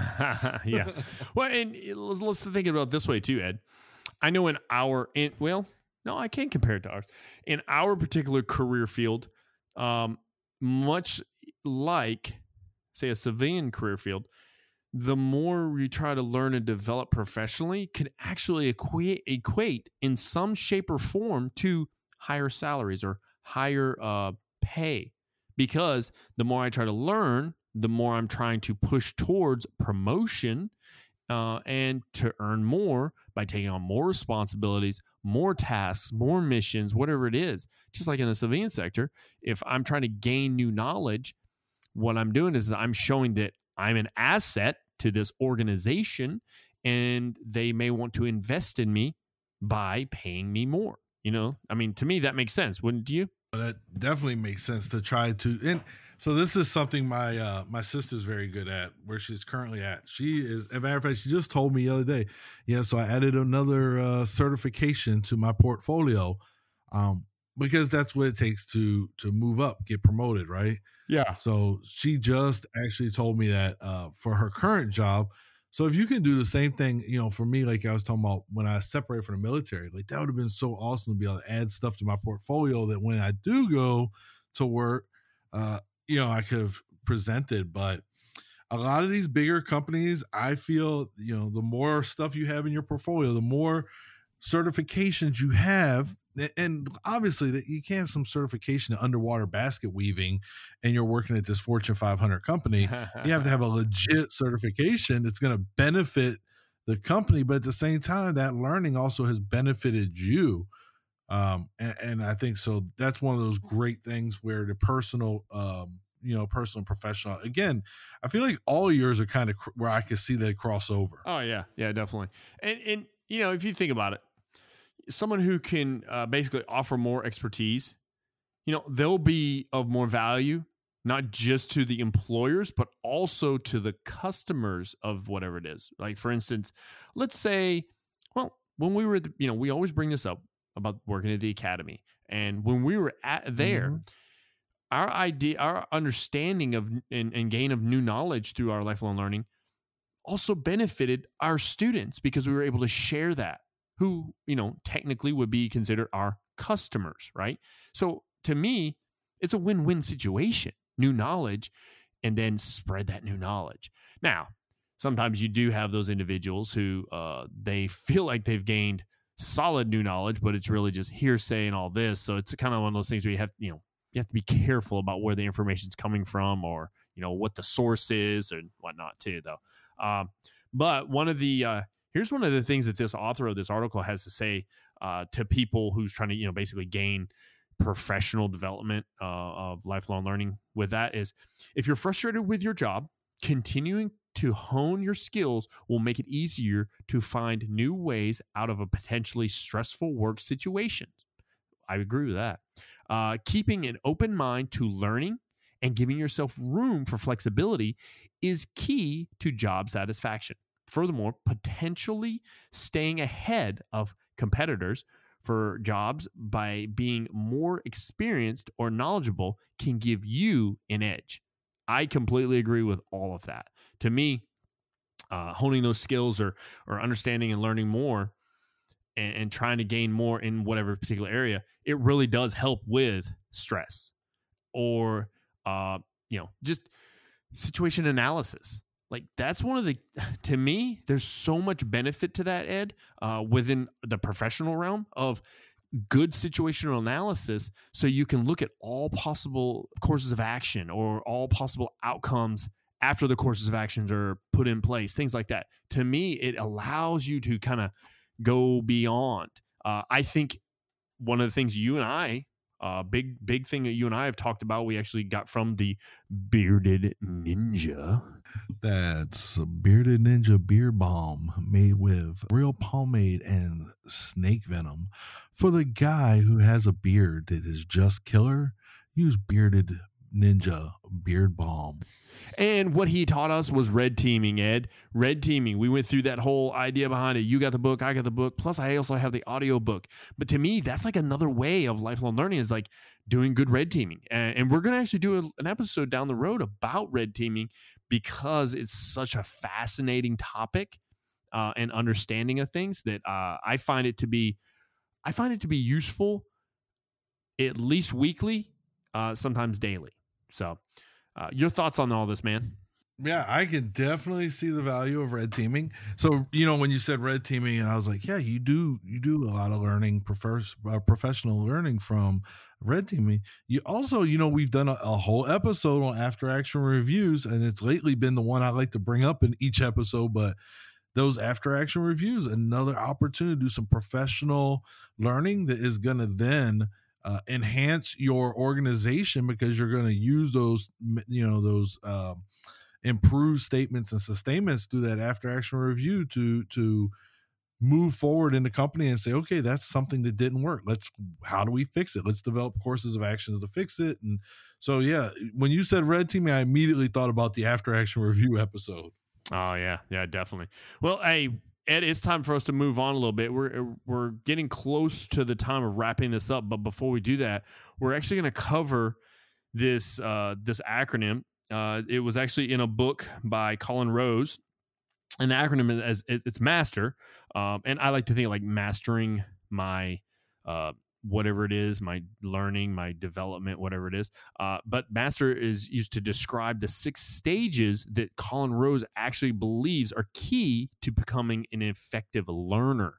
yeah. well, and let's, let's think about it this way too, Ed. I know in our in well, no, I can't compare it to ours. In our particular career field, um, much like say a civilian career field, the more you try to learn and develop professionally can actually equate, equate in some shape or form to higher salaries or higher uh, pay. Because the more I try to learn, the more I'm trying to push towards promotion uh, and to earn more by taking on more responsibilities, more tasks, more missions, whatever it is. Just like in the civilian sector, if I'm trying to gain new knowledge, what I'm doing is I'm showing that I'm an asset to this organization and they may want to invest in me by paying me more. You know, I mean, to me, that makes sense, wouldn't you? That definitely makes sense to try to. And so this is something my uh my sister's very good at, where she's currently at. She is, as a matter of fact, she just told me the other day. Yeah, so I added another uh, certification to my portfolio, um, because that's what it takes to to move up, get promoted, right? Yeah. So she just actually told me that uh, for her current job. So if you can do the same thing, you know, for me, like I was talking about when I separated from the military, like that would have been so awesome to be able to add stuff to my portfolio that when I do go to work, uh, you know, I could have presented. But a lot of these bigger companies, I feel, you know, the more stuff you have in your portfolio, the more certifications you have and obviously that you can't have some certification in underwater basket weaving and you're working at this fortune 500 company you have to have a legit certification that's going to benefit the company but at the same time that learning also has benefited you um, and, and, i think so that's one of those great things where the personal um, you know personal and professional again i feel like all yours are kind of cr- where i can see that crossover oh yeah. Yeah definitely. And and you know if you think about it someone who can uh, basically offer more expertise, you know, they'll be of more value not just to the employers, but also to the customers of whatever it is. Like, for instance, let's say, well, when we were, the, you know, we always bring this up about working at the academy. And when we were at there, mm-hmm. our idea, our understanding of and, and gain of new knowledge through our lifelong learning also benefited our students because we were able to share that who, you know, technically would be considered our customers, right? So to me, it's a win win situation new knowledge and then spread that new knowledge. Now, sometimes you do have those individuals who uh, they feel like they've gained solid new knowledge, but it's really just hearsay and all this. So it's kind of one of those things where you have, you know, you have to be careful about where the information's coming from or, you know, what the source is and whatnot too, though. Um, but one of the, uh, here's one of the things that this author of this article has to say uh, to people who's trying to, you know, basically gain professional development uh, of lifelong learning with that is if you're frustrated with your job, continuing to hone your skills will make it easier to find new ways out of a potentially stressful work situation. I agree with that. Uh, keeping an open mind to learning and giving yourself room for flexibility is key to job satisfaction. Furthermore, potentially staying ahead of competitors for jobs by being more experienced or knowledgeable can give you an edge. I completely agree with all of that. To me, uh, honing those skills or or understanding and learning more and, and trying to gain more in whatever particular area, it really does help with stress or uh, you know just situation analysis like that's one of the to me there's so much benefit to that ed uh, within the professional realm of good situational analysis so you can look at all possible courses of action or all possible outcomes after the courses of actions are put in place things like that to me it allows you to kind of go beyond uh, i think one of the things you and i uh, big big thing that you and I have talked about. We actually got from the bearded ninja. That's bearded ninja beard balm made with real pomade and snake venom. For the guy who has a beard that is just killer, use bearded ninja beard balm. And what he taught us was red teaming, Ed. Red teaming. We went through that whole idea behind it. You got the book, I got the book. Plus, I also have the audio book. But to me, that's like another way of lifelong learning is like doing good red teaming. And we're going to actually do an episode down the road about red teaming because it's such a fascinating topic uh, and understanding of things that uh, I find it to be. I find it to be useful at least weekly, uh, sometimes daily. So, uh, your thoughts on all this, man? Yeah, I can definitely see the value of red teaming. So, you know, when you said red teaming, and I was like, yeah, you do, you do a lot of learning, prefer, uh, professional learning from red teaming. You also, you know, we've done a, a, whole episode on after action reviews, and it's lately been the one I like to bring up in each episode. But those after action reviews, another opportunity to do some professional learning that is going to then uh, enhance your organization because you're going to use those you know those uh, improved statements and sustainments through that after action review to to move forward in the company and say okay that's something that didn't work let's how do we fix it let's develop courses of actions to fix it and so yeah when you said red teaming i immediately thought about the after action review episode oh yeah yeah definitely well hey Ed, it's time for us to move on a little bit. We're we're getting close to the time of wrapping this up, but before we do that, we're actually going to cover this uh, this acronym. Uh, it was actually in a book by Colin Rose. An acronym is, it's master, um, and I like to think like mastering my uh, whatever it is, my learning, my development, whatever it is. Uh, but master is used to describe the six stages that Colin Rose actually believes are key to becoming an effective learner,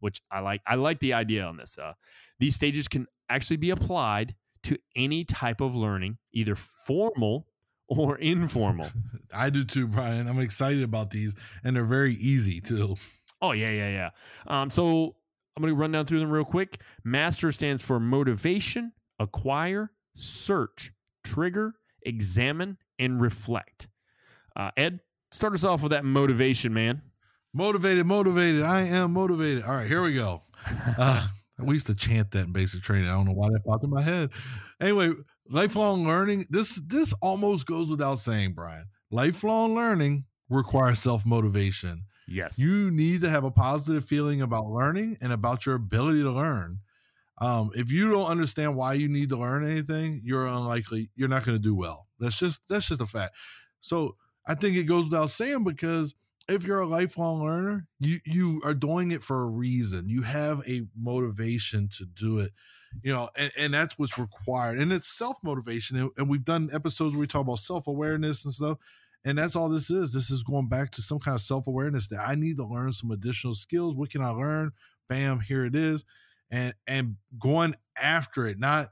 which I like. I like the idea on this. Uh, these stages can actually be applied to any type of learning, either formal or informal. I do too, Brian. I'm excited about these, and they're very easy too. Oh yeah, yeah, yeah. Um, so I'm going to run down through them real quick. Master stands for motivation, acquire, search, trigger, examine, and reflect. Uh, Ed, start us off with that motivation, man. Motivated, motivated. I am motivated. All right, here we go. Uh, We used to chant that in basic training. I don't know why that popped in my head. Anyway, lifelong learning. This this almost goes without saying, Brian. Lifelong learning requires self motivation. Yes. You need to have a positive feeling about learning and about your ability to learn. Um, if you don't understand why you need to learn anything, you're unlikely. You're not going to do well. That's just that's just a fact. So I think it goes without saying because if you're a lifelong learner, you you are doing it for a reason. You have a motivation to do it, you know, and, and that's what's required. And it's self motivation. And, and we've done episodes where we talk about self awareness and stuff. And that's all this is. This is going back to some kind of self awareness that I need to learn some additional skills. What can I learn? Bam, here it is. And and going after it, not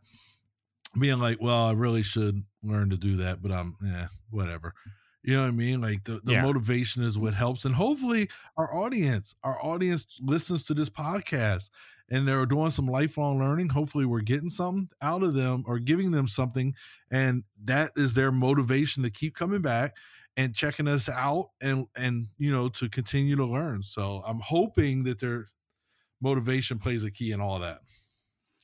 being like, well, I really should learn to do that, but I'm yeah, whatever. You know what I mean? Like the, the Yeah. motivation is what helps. And hopefully our audience, our audience listens to this podcast and they're doing some lifelong learning. Hopefully we're getting something out of them or giving them something. And that is their motivation to keep coming back and checking us out and and you know to continue to learn. So I'm hoping that their motivation plays a key in all that.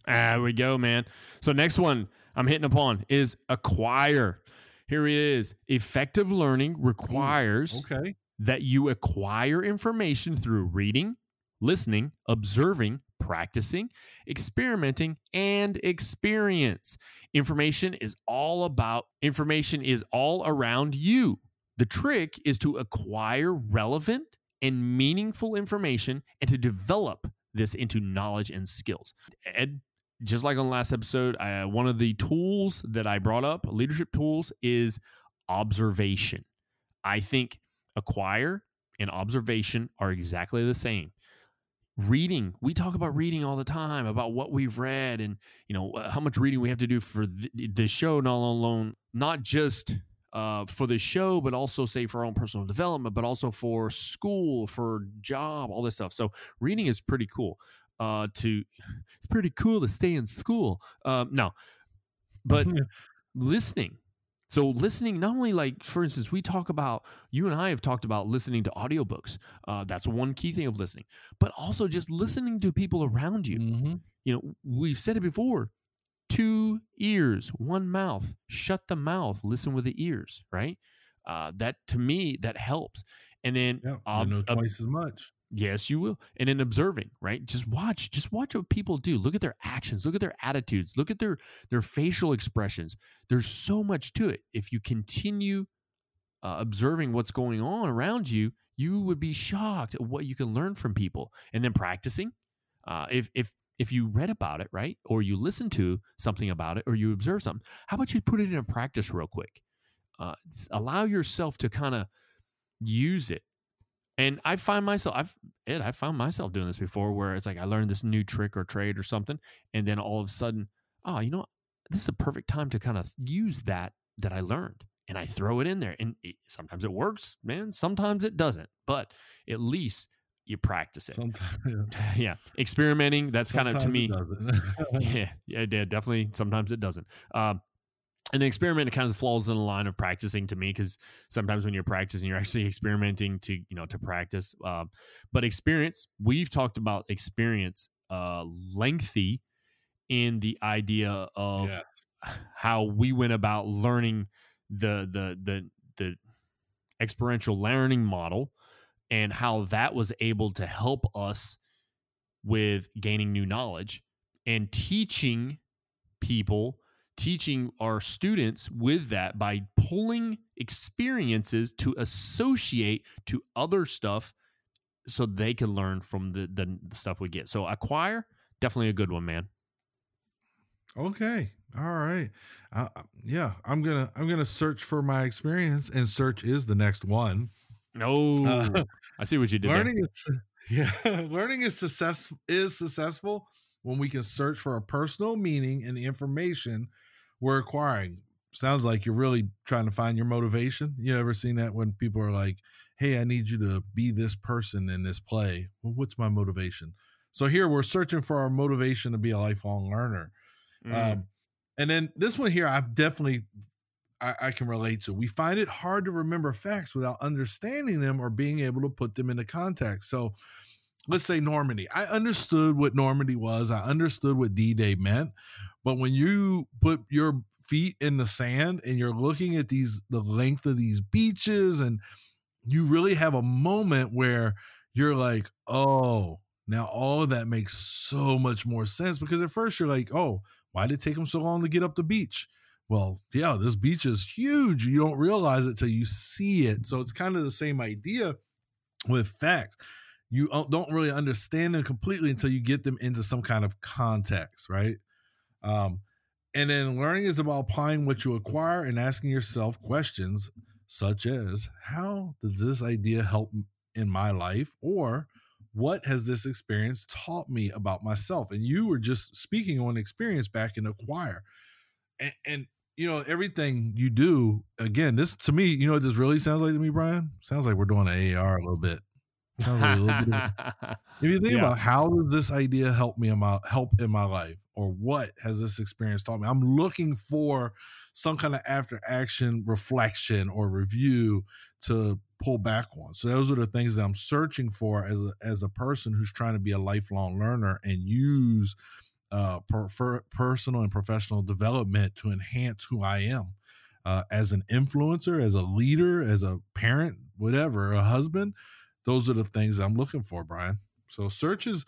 There we go, man. So next one I'm hitting upon is acquire. Here it is. Effective learning requires Okay. that you acquire information through reading, listening, observing, practicing, experimenting, and experience. Information is all about information is all around you. The trick is to acquire relevant and meaningful information and to develop this into knowledge and skills. Ed, just like on the last episode, uh, one of the tools that I brought up, leadership tools, is observation. I think acquire and observation are exactly the same. Reading, we talk about reading all the time, about what we've read and you know how much reading we have to do for the, the show, not alone, not just uh, for the show, but also say for our own personal development, but also for school, for job, all this stuff. So reading is pretty cool. Uh, to it's pretty cool to stay in school. Um, no, but listening. So listening, not only like for instance, we talk about you and I have talked about listening to audiobooks. Uh, that's one key thing of listening, but also just listening to people around you. Mm-hmm. You know, we've said it before. Two ears, one mouth. Shut the mouth. Listen with the ears. Right. Uh, that to me that helps. And then Yeah. ob- know ob- twice as much. Yes, you will. And in observing, right? Just watch, just watch what people do. Look at their actions, look at their attitudes, look at their their facial expressions. There's so much to it. If you continue uh, observing what's going on around you, you would be shocked at what you can learn from people. And then practicing. Uh, if if if you read about it, right, or you listen to something about it, or you observe something, how about you put it into practice real quick? Uh, allow yourself to kind of use it and I find myself, I've Ed, I found myself doing this before, where it's like I learned this new trick or trade or something, and then all of a sudden, oh, you know, this is a perfect time to kind of use that that I learned, and I throw it in there, and it, sometimes it works, man. Sometimes it doesn't, but at least you practice it. Sometimes, yeah, experimenting. That's kind of to me. yeah, yeah, yeah, definitely. Sometimes it doesn't. Um, and the experiment kind of falls in the line of practicing to me because sometimes when you're practicing, you're actually experimenting to you know to practice. Um, but experience, we've talked about experience uh, lengthy in the idea of Yeah. how we went about learning the the the the experiential learning model and how that was able to help us with gaining new knowledge and teaching people teaching our students with that by pulling experiences to associate to other stuff so they can learn from the, the, the stuff we get so acquire definitely a good one man Okay. All right. Uh, yeah, I'm gonna I'm gonna search for my experience, and search is the next one. no Uh, i see what you did learning is yeah, learning is success is successful when we can search for a personal meaning in the information we're acquiring. Sounds like you're really trying to find your motivation. You ever seen that when people are like, "Hey, I need you to be this person in this play." Well, what's my motivation? So here we're searching for our motivation to be a lifelong learner. Mm. Um, and then this one here, I've definitely I, I can relate to. We find it hard to remember facts without understanding them or being able to put them into context. So let's say Normandy. I understood what Normandy was. I understood what D-Day meant. But when you put your feet in the sand and you're looking at these the length of these beaches and you really have a moment where you're like, "Oh, now all of that makes so much more sense because at first you're like, "Oh, why did it take them so long to get up the beach?" Well, yeah, this beach is huge. You don't realize it till you see it. So it's kind of the same idea with facts you don't really understand them completely until you get them into some kind of context, right? Um, and then learning is about applying what you acquire and asking yourself questions such as how does this idea help in my life or what has this experience taught me about myself and you were just speaking on experience back in acquire and, and you know everything you do again this to me you know what this really sounds like to me brian sounds like we're doing an ar a little bit Sounds like a little bit. Of, if you think yeah. about how does this idea help me in my help in my life, or what has this experience taught me? I'm looking for some kind of after action reflection or review to pull back on. So those are the things that I'm searching for as a as a person who's trying to be a lifelong learner and use uh, per, personal and professional development to enhance who I am uh, as an influencer, as a leader, as a parent, whatever, a husband those are the things I'm looking for, Brian. So search is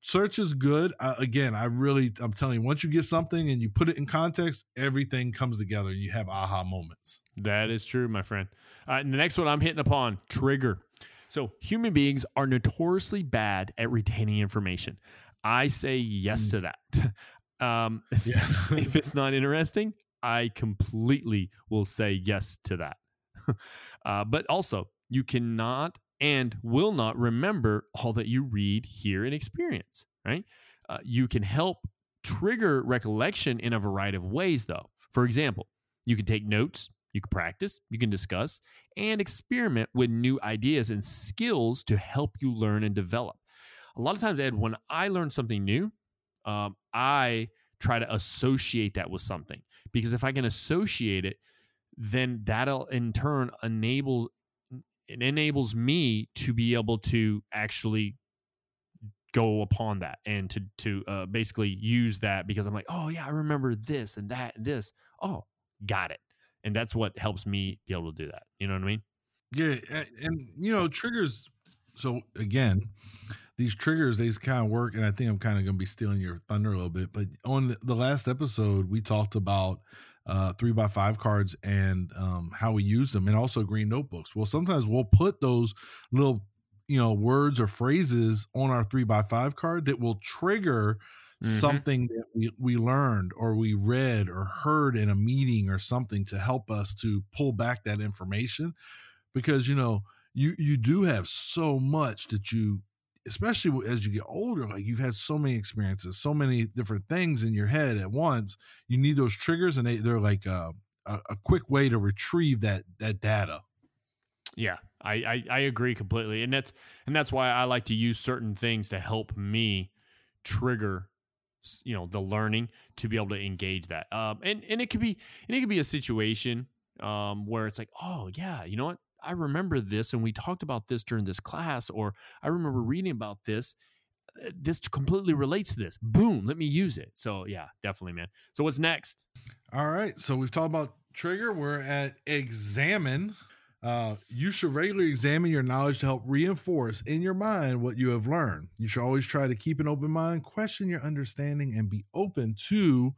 search is good. Uh, again, I really I'm telling you, once you get something and you put it in context, everything comes together. You have aha moments. That is true, my friend. Uh, the next one I'm hitting upon trigger. So human beings are notoriously bad at retaining information. I say yes mm. to that. um, if it's not interesting, I completely will say yes to that. uh, but also, you cannot and will not remember all that you read, hear, and experience, right? Uh, you can help trigger recollection in a variety of ways, though. For example, you can take notes, you can practice, you can discuss, and experiment with new ideas and skills to help you learn and develop. A lot of times, Ed, when I learn something new, um, I try to associate that with something because if I can associate it, then that'll in turn enable it enables me to be able to actually go upon that and to to uh, basically use that because I'm like, oh yeah, I remember this and that and this. Oh, got it. And that's what helps me be able to do that. You know what I mean? Yeah, and, and you know triggers. So again, these triggers these kind of work, and I think I'm kind of going to be stealing your thunder a little bit. But on the last episode, we talked about uh, three by five cards and um, how we use them, and also green notebooks. Well, sometimes we'll put those little, you know, words or phrases on our three by five card that will trigger mm-hmm. something that we, we learned or we read or heard in a meeting or something to help us to pull back that information, because you know you you do have so much that you especially as you get older, like you've had so many experiences, so many different things in your head at once. You need those triggers, and they, they're like a, a, a quick way to retrieve that that data. Yeah, I, I, I agree completely, and that's and that's why I like to use certain things to help me trigger you know the learning to be able to engage that um and and it could be and it could be a situation um where it's like oh yeah you know what I remember this and we talked about this during this class, or I remember reading about this. Uh, this completely relates to this. Boom, let me use it. So, yeah, definitely, man. So, what's next? All right. So, we've talked about trigger. We're at examine. Uh, you should regularly examine your knowledge to help reinforce in your mind what you have learned. You should always try to keep an open mind, question your understanding, and be open to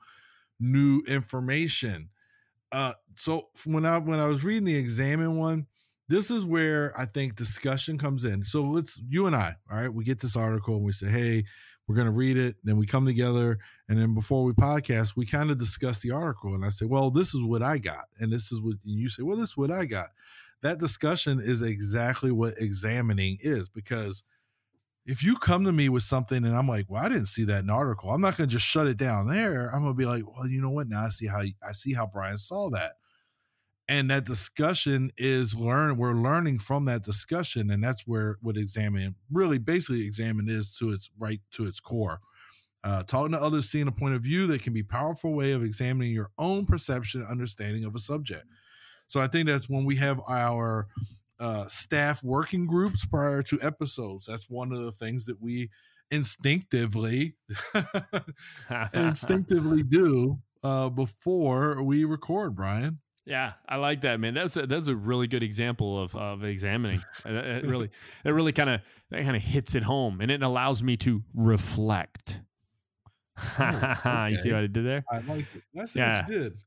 new information. Uh, so when I when I was reading the examine one, this is where I think discussion comes in. So let's you and I, all right, we get this article and we say, hey, we're gonna read it. Then we come together, and then before we podcast, we kind of discuss the article. And I say, well, this is what I got, and this is what you say. Well, this is what I got. That discussion is exactly what examining is because if you come to me with something and I'm like, well, I didn't see that in the article, I'm not going to just shut it down there. I'm going to be like, well, you know what? Now I see how I see how Brian saw that and that discussion is learn we're learning from that discussion and that's where what examine really basically examine is to its right to its core uh, talking to others seeing a point of view that can be powerful way of examining your own perception understanding of a subject so i think that's when we have our uh, staff working groups prior to episodes. That's one of the things that we instinctively instinctively do uh, before we record, Brian. Yeah, I like that, man. That's a, that's a really good example of of examining. it really it really kind of that kind of hits it home, and it allows me to reflect. Oh, okay. you see what I did there? I like it. That's yeah. what you did.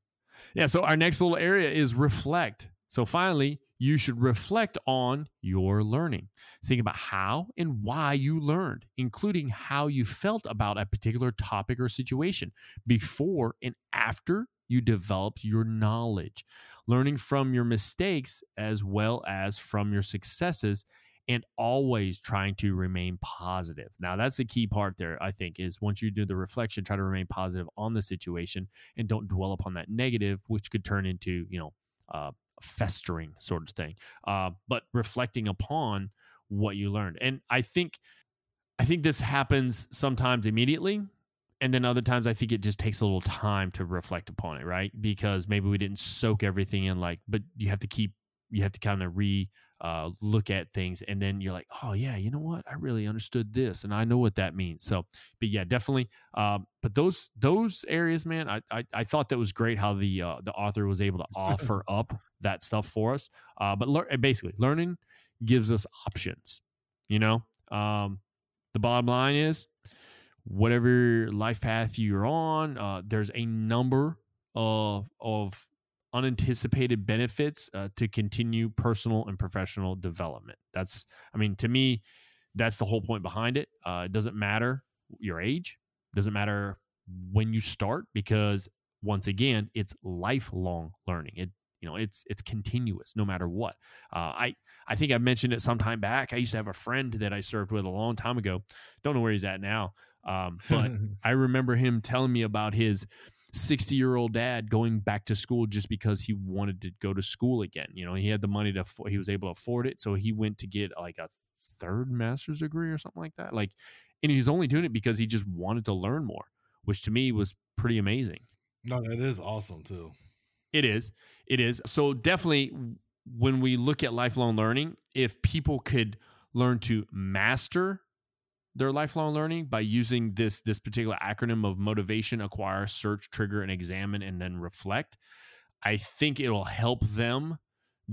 Yeah. So our next little area is reflect. So finally, you should reflect on your learning. Think about how and why you learned, including how you felt about a particular topic or situation before and after you developed your knowledge. Learning from your mistakes as well as from your successes and always trying to remain positive. Now, that's the key part there, I think, is once you do the reflection, try to remain positive on the situation and don't dwell upon that negative, which could turn into, you know, uh, festering sort of thing. Uh, but reflecting upon what you learned. And I think, I think this happens sometimes immediately. And then other times, I think it just takes a little time to reflect upon it, right? Because maybe we didn't soak everything in, like, but you have to keep, you have to kind of re uh, look at things and then you're like oh yeah you know what? I really understood this and i know what that means. So but yeah definitely um, but those those areas man I, I, I thought that was great how the uh, the author was able to offer up that stuff for us uh, but lear- basically learning gives us options you know? Um, the bottom line is whatever life path you're on uh, there's a number of of unanticipated benefits uh, to continue personal and professional development. That's, I mean, to me, that's the whole point behind it. Uh, it doesn't matter your age, doesn't matter when you start, because once again, it's lifelong learning. It you know it's it's continuous no matter what uh, i i think i mentioned it sometime back i used to have a friend that i served with a long time ago don't know where he's at now um, but i remember him telling me about his 60 year old dad going back to school just because he wanted to go to school again. You know, he had the money to, he was able to afford it. So he went to get like a third master's degree or something like that. Like, and he's only doing it because he just wanted to learn more, which to me was pretty amazing. No, that is awesome too. It is. It is. So definitely when we look at lifelong learning, if people could learn to master their lifelong learning by using this this particular acronym of motivation, acquire, search, trigger, and examine, and then reflect. I think it'll help them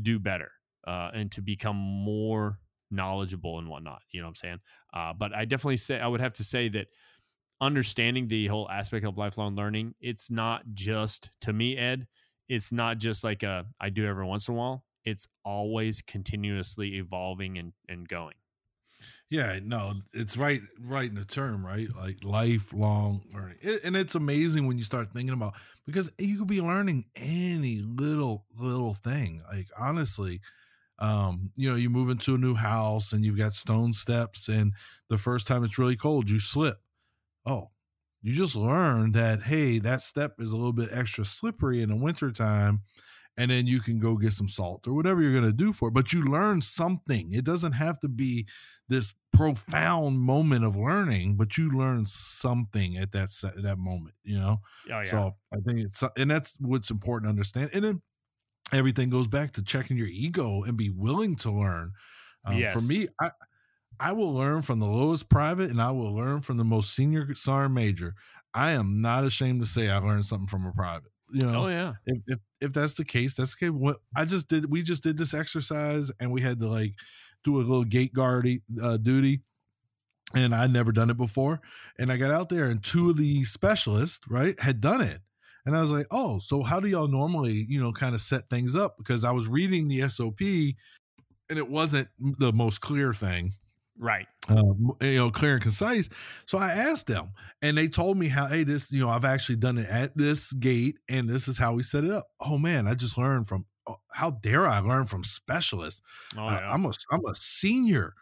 do better uh, and to become more knowledgeable and whatnot. You know what I'm saying? Uh, but I definitely say I would have to say that understanding the whole aspect of lifelong learning, it's not just to me, Ed. It's not just like a I do every once in a while. It's always continuously evolving and, and going. Yeah, no, it's right, right in the term, right? Like lifelong learning, it, and it's amazing when you start thinking about because you could be learning any little little thing. Like honestly, um, you know, you move into a new house and you've got stone steps, and the first time it's really cold, you slip. Oh, you just learned that hey, that step is a little bit extra slippery in the wintertime and then you can go get some salt or whatever you're going to do for it. But you learn something. It doesn't have to be this profound moment of learning, but you learn something at that set, that moment, you know? Oh, yeah. So I think it's, and that's what's important to understand. And then everything goes back to checking your ego and be willing to learn. Um, yes. For me, I, I will learn from the lowest private and I will learn from the most senior sergeant major. I am not ashamed to say I learned something from a private. You know, oh yeah. If, if if that's the case, that's okay. What I just did, we just did this exercise, and we had to like do a little gate guard uh, duty, and I'd never done it before. And I got out there, and two of the specialists, right, had done it. And I was like, oh, so how do y'all normally, you know, kind of set things up? Because I was reading the SOP and it wasn't the most clear thing. Right. Um, you know, clear and concise. So I asked them and they told me how, hey, this, you know, I've actually done it at this gate and this is how we set it up. Oh man, I just learned from, oh, how dare I learn from specialists? Oh, yeah. I, I'm a, I'm a senior,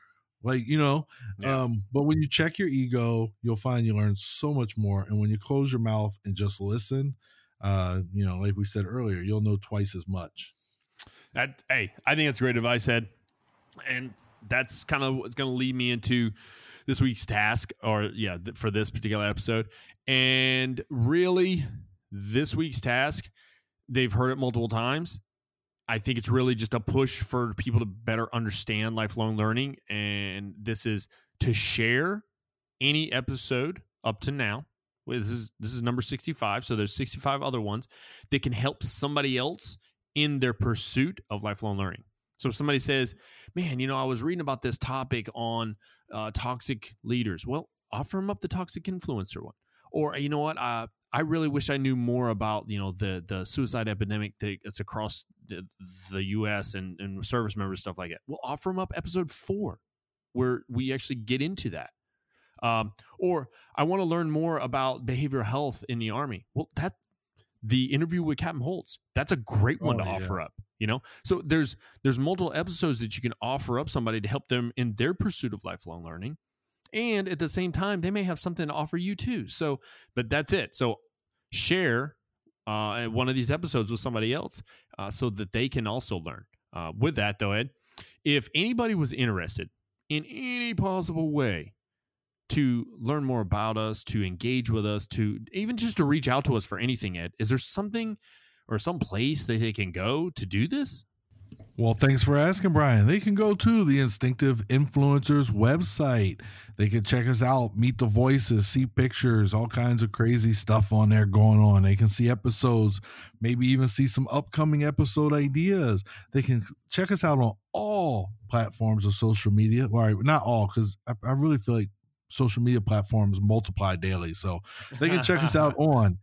like, you know, yeah. um, but when you check your ego, you'll find you learn so much more. And when you close your mouth and just listen, uh, you know, like we said earlier, you'll know twice as much. That, hey, I think that's great advice, Ed. And that's kind of what's going to lead me into this week's task, or yeah, th- for this particular episode. And really, this week's task, they've heard it multiple times. I think it's really just a push for people to better understand lifelong learning. And this is to share any episode up to now. This is this is number 65. So there's 65 other ones that can help somebody else in their pursuit of lifelong learning. So if somebody says, Man, you know, I was reading about this topic on uh, toxic leaders. Well, offer them up the toxic influencer one. Or you know what? Uh, I really wish I knew more about you know the the suicide epidemic that's across the, the U.S. and, and service members stuff like that. We'll offer them up episode four, where we actually get into that. Um, or I want to learn more about behavioral health in the army. Well, that the interview with Captain Holtz, that's a great one oh, to yeah. offer up. You know, so there's there's multiple episodes that you can offer up somebody to help them in their pursuit of lifelong learning. And at the same time they may have something to offer you too. So but that's it. So share uh, one of these episodes with somebody else uh, so that they can also learn. Uh, with that though ed if anybody was interested in any possible way to learn more about us to engage with us to even just to reach out to us for anything ed is there something or some place that they can go to do this well, thanks for asking, Brian. They can go to the Instinctive Influencers website. They can check us out, meet the voices, see pictures, all kinds of crazy stuff on there going on. They can see episodes, maybe even see some upcoming episode ideas. They can check us out on all platforms of social media. All right, not all, because I, I really feel like social media platforms multiply daily. So they can check us out on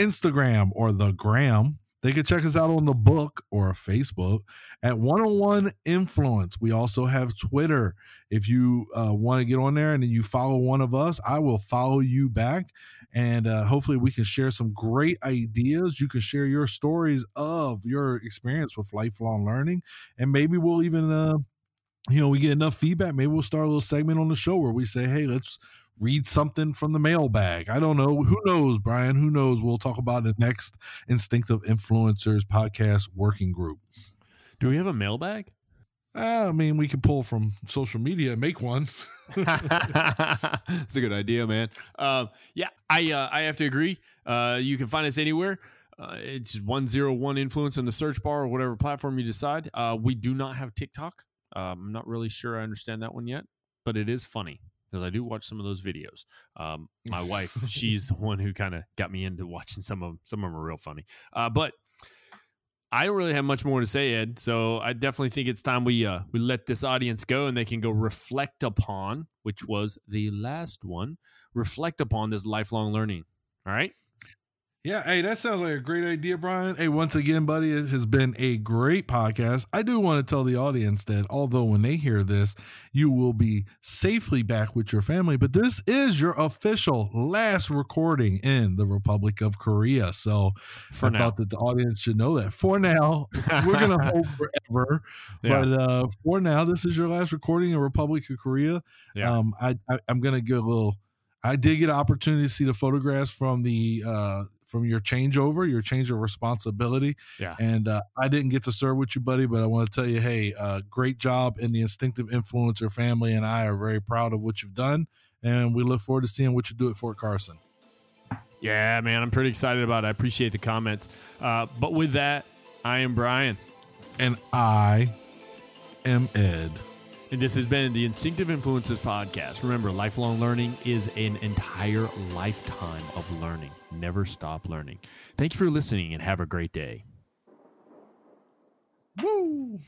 Instagram or the Gram they can check us out on the book or Facebook at 101 Influence. We also have Twitter. If you uh, want to get on there and you follow one of us, I will follow you back. And uh, hopefully, we can share some great ideas. You can share your stories of your experience with lifelong learning. And maybe we'll even, uh, you know, we get enough feedback. Maybe we'll start a little segment on the show where we say, hey, let's read something from the mailbag. I don't know. Who knows, Brian? Who knows? We'll talk about the next Instinctive Influencers podcast working group. Do we have a mailbag? Uh, I mean, we could pull from social media and make one. It's a good idea, man. Uh, yeah, I uh, I have to agree. Uh, you can find us anywhere. Uh, it's one zero one influence in the search bar or whatever platform you decide. Uh, we do not have TikTok. Um, I'm not really sure I understand that one yet, but it is funny because I do watch some of those videos. Um, my wife, she's the one who kind of got me into watching some of them. Some of them are real funny. Uh, but I don't really have much more to say, Ed. So I definitely think it's time we uh, we let this audience go and they can go reflect upon, which was the last one, reflect upon this lifelong learning. All right. Yeah, hey, that sounds like a great idea, Brian. Hey, once again, buddy, it has been a great podcast. I do want to tell the audience that although when they hear this, you will be safely back with your family, but this is your official last recording in the Republic of Korea. So for I now. thought that the audience should know that. For now, we're gonna hold forever, yeah. but uh, for now, this is your last recording in Republic of Korea. Yeah. Um, I, I I'm gonna get a little. I did get an opportunity to see the photographs from the uh, from your changeover, your change of responsibility. Yeah. And uh, I didn't get to serve with you, buddy, but I want to tell you, hey, uh, great job in the Instinctive Influencer family, and I are very proud of what you've done, and we look forward to seeing what you do at Fort Carson. Yeah, man, I'm pretty excited about it. I appreciate the comments. Uh, but with that, I am Brian. And I am Ed. And this has been the Instinctive Influencers Podcast. Remember, lifelong learning is an entire lifetime of learning. Never stop learning. Thank you for listening and have a great day. Woo!